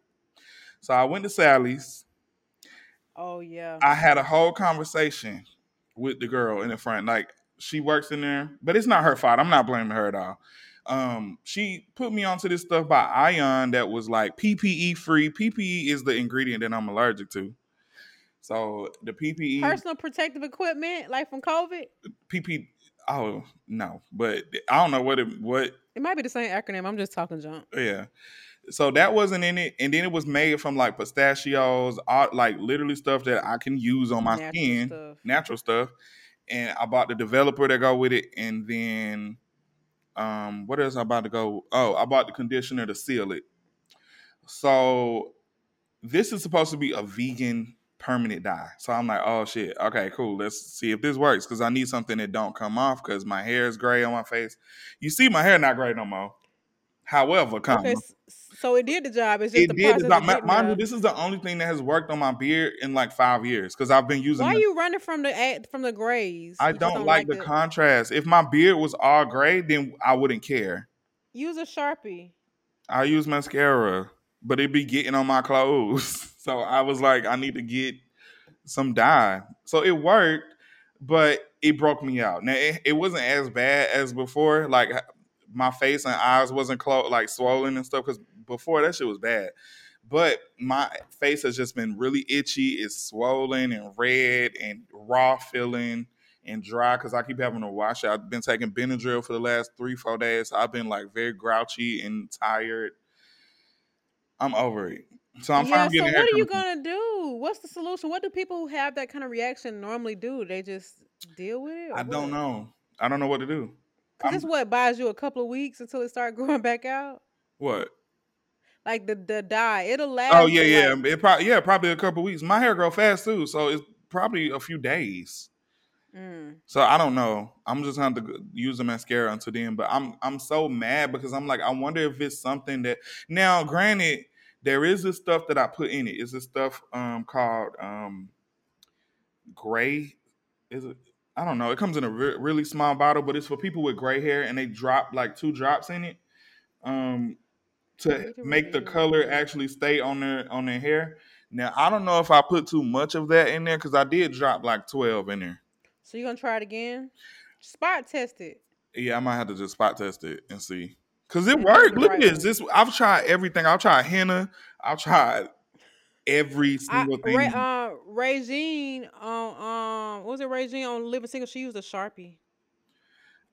So I went to Sally's. Oh yeah. I had a whole conversation with the girl in the front. Like she works in there, but it's not her fault. I'm not blaming her at all. Um, she put me onto this stuff by Ion that was like PPE free. PPE is the ingredient that I'm allergic to. So the PPE, Personal protective equipment, like from COVID. PP. Oh no, but I don't know what it what It might be the same acronym. I'm just talking junk. Yeah. So that wasn't in it, and then it was made from like pistachios, all, like literally stuff that I can use on my Natural skin, stuff. natural stuff. And I bought the developer that go with it, and then um, what else I about to go? Oh, I bought the conditioner to seal it. So this is supposed to be a vegan permanent dye. So I'm like, oh shit, okay, cool. Let's see if this works because I need something that don't come off because my hair is gray on my face. You see, my hair not gray no more. However, come Okay, so it did the job. It's just it the did. not, of mind you, this is the only thing that has worked on my beard in like five years because I've been using. Why the- you running from the from the grays? I just don't, like the it? contrast. If my beard was all gray, then I wouldn't care. Use a sharpie. I use mascara, but it be getting on my clothes. So I was like, I need to get some dye. So it worked, but it broke me out. Now it, it wasn't as bad as before. Like my face and eyes wasn't like swollen and stuff. Because before that shit was bad. But my face has just been really itchy. It's swollen and red and raw feeling and dry because I keep having to wash it. I've been taking Benadryl for the last three, four days. I've been like very grouchy and tired. I'm over it. So I'm yeah. finally So getting what are you gonna do? What's the solution? What do people who have that kind of reaction normally do? They just deal with it. I don't know. I don't know what to do. Cause I'm- this what buys you a couple of weeks until it start growing back out. What? Like the the dye, it'll last. Oh yeah, yeah. like- It probably yeah, probably a couple weeks. My hair grow fast too, so it's probably a few days. Mm. So I don't know. I'm just going to use the mascara until then. But I'm I'm so mad because I'm like I wonder if it's something that now. Granted, there is this stuff that I put in it. It's this stuff um called um gray. Is it? I don't know. It comes in a re- really small bottle, but it's for people with gray hair, and they drop like two drops in it, um, to make the color actually stay on their on their hair. Now I don't know if I put too much of that in there because I did drop like twelve in there. So you're gonna try it again? Spot test it. Yeah, I might have to just spot test it and see. Cause it worked. Look at this. This I've tried everything. I've tried henna. I've tried every I, single thing. Ray, uh, Regine on um, what was it Regine on Living Single? She used a sharpie.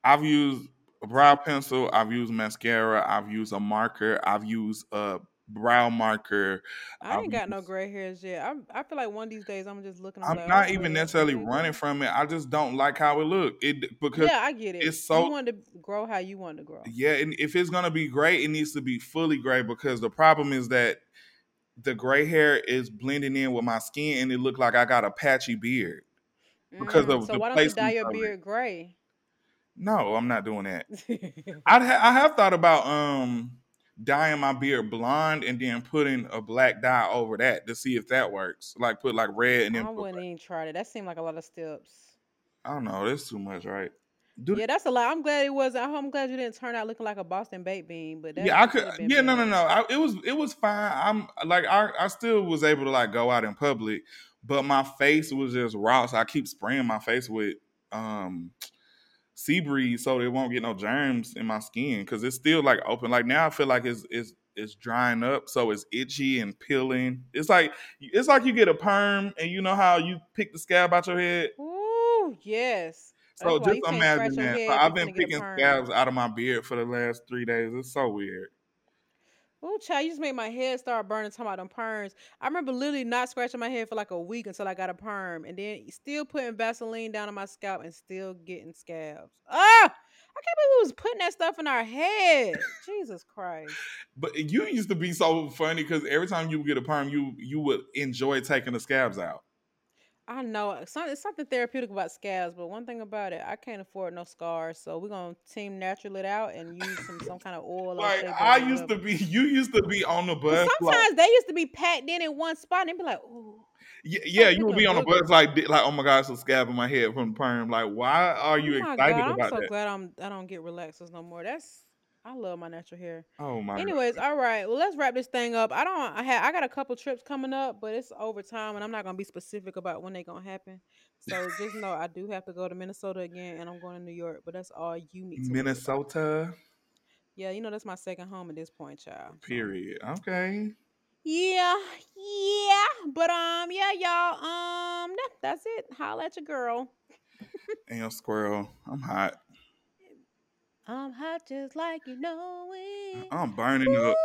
I've used a brow pencil. I've used mascara. I've used a marker. I've used a brow marker. I ain't got no gray hairs yet. I I feel like one of these days I'm just looking. I'm like, not oh, even necessarily okay, running from it. I just don't like how it look. It because Yeah, I get it. it's so- you want to grow how you want to grow. Yeah, and if it's gonna be gray, it needs to be fully gray because the problem is that the gray hair is blending in with my skin and it look like I got a patchy beard. because Mm, of so the why don't you dye your beard gray? No, I'm not doing that. I ha- I have thought about um dyeing my beard blonde and then putting a black dye over that to see if that works. Like put like red and then I wouldn't black. even try that. That seemed like a lot of steps. I don't know. That's too much, right? Do Yeah, that's a lot. I'm glad it was. I'm glad you didn't turn out looking like a Boston baked bean. But that yeah, I could. Yeah, no, no, no. I, it was it was fine. I'm like I I still was able to like go out in public, but my face was just raw. So I keep spraying my face with um sea breeze so it won't get no germs in my skin because it's still like open. Like now I feel like it's it's it's drying up, so it's itchy and peeling. It's like it's like you get a perm and you know how you pick the scab out your head. Ooh, yes. So That's just imagine that. So I've been finna get a picking scabs out of my beard for the last three days. It's so weird. Ooh, child, you just made my head start burning talking about them perms. I remember literally not scratching my head for like a week until I got a perm, and then still putting Vaseline down on my scalp and still getting scabs. Ah, I can't believe we was putting that stuff in our head. Jesus Christ. But you used to be so funny because every time you would get a perm, you you would enjoy taking the scabs out. I know uh, it's something, it's something therapeutic about scabs, but one thing about it, I can't afford no scars, so we're gonna team natural it out and use some some kind of oil. Like I used to be, you used to be on the bus. Like, Sometimes they used to be packed in in one spot, and be like, "Ooh." yeah, yeah, you would be on the bus like, like, oh my gosh, a scab in my head from the perm. Like, why are oh you oh excited god, I'm about so that? glad I'm I don't get relaxers no more. That's I love my natural hair. Oh my god. Anyways, all right. Well, let's wrap this thing up. I don't. I had. I got a couple trips coming up, but it's over time, and I'm not gonna be specific about when they gonna happen. So just know I do have to go to Minnesota again, and I'm going to New York. But that's all you need to. Minnesota. Yeah, you know that's my second home at this point, child. Period. Okay. Yeah, yeah. But um, yeah, y'all. Um, that's it. Holla at your girl. And your squirrel. I'm hot. I'm hot just like you know it. I'm burning up.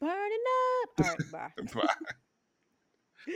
Burning up. All right, bye. Bye.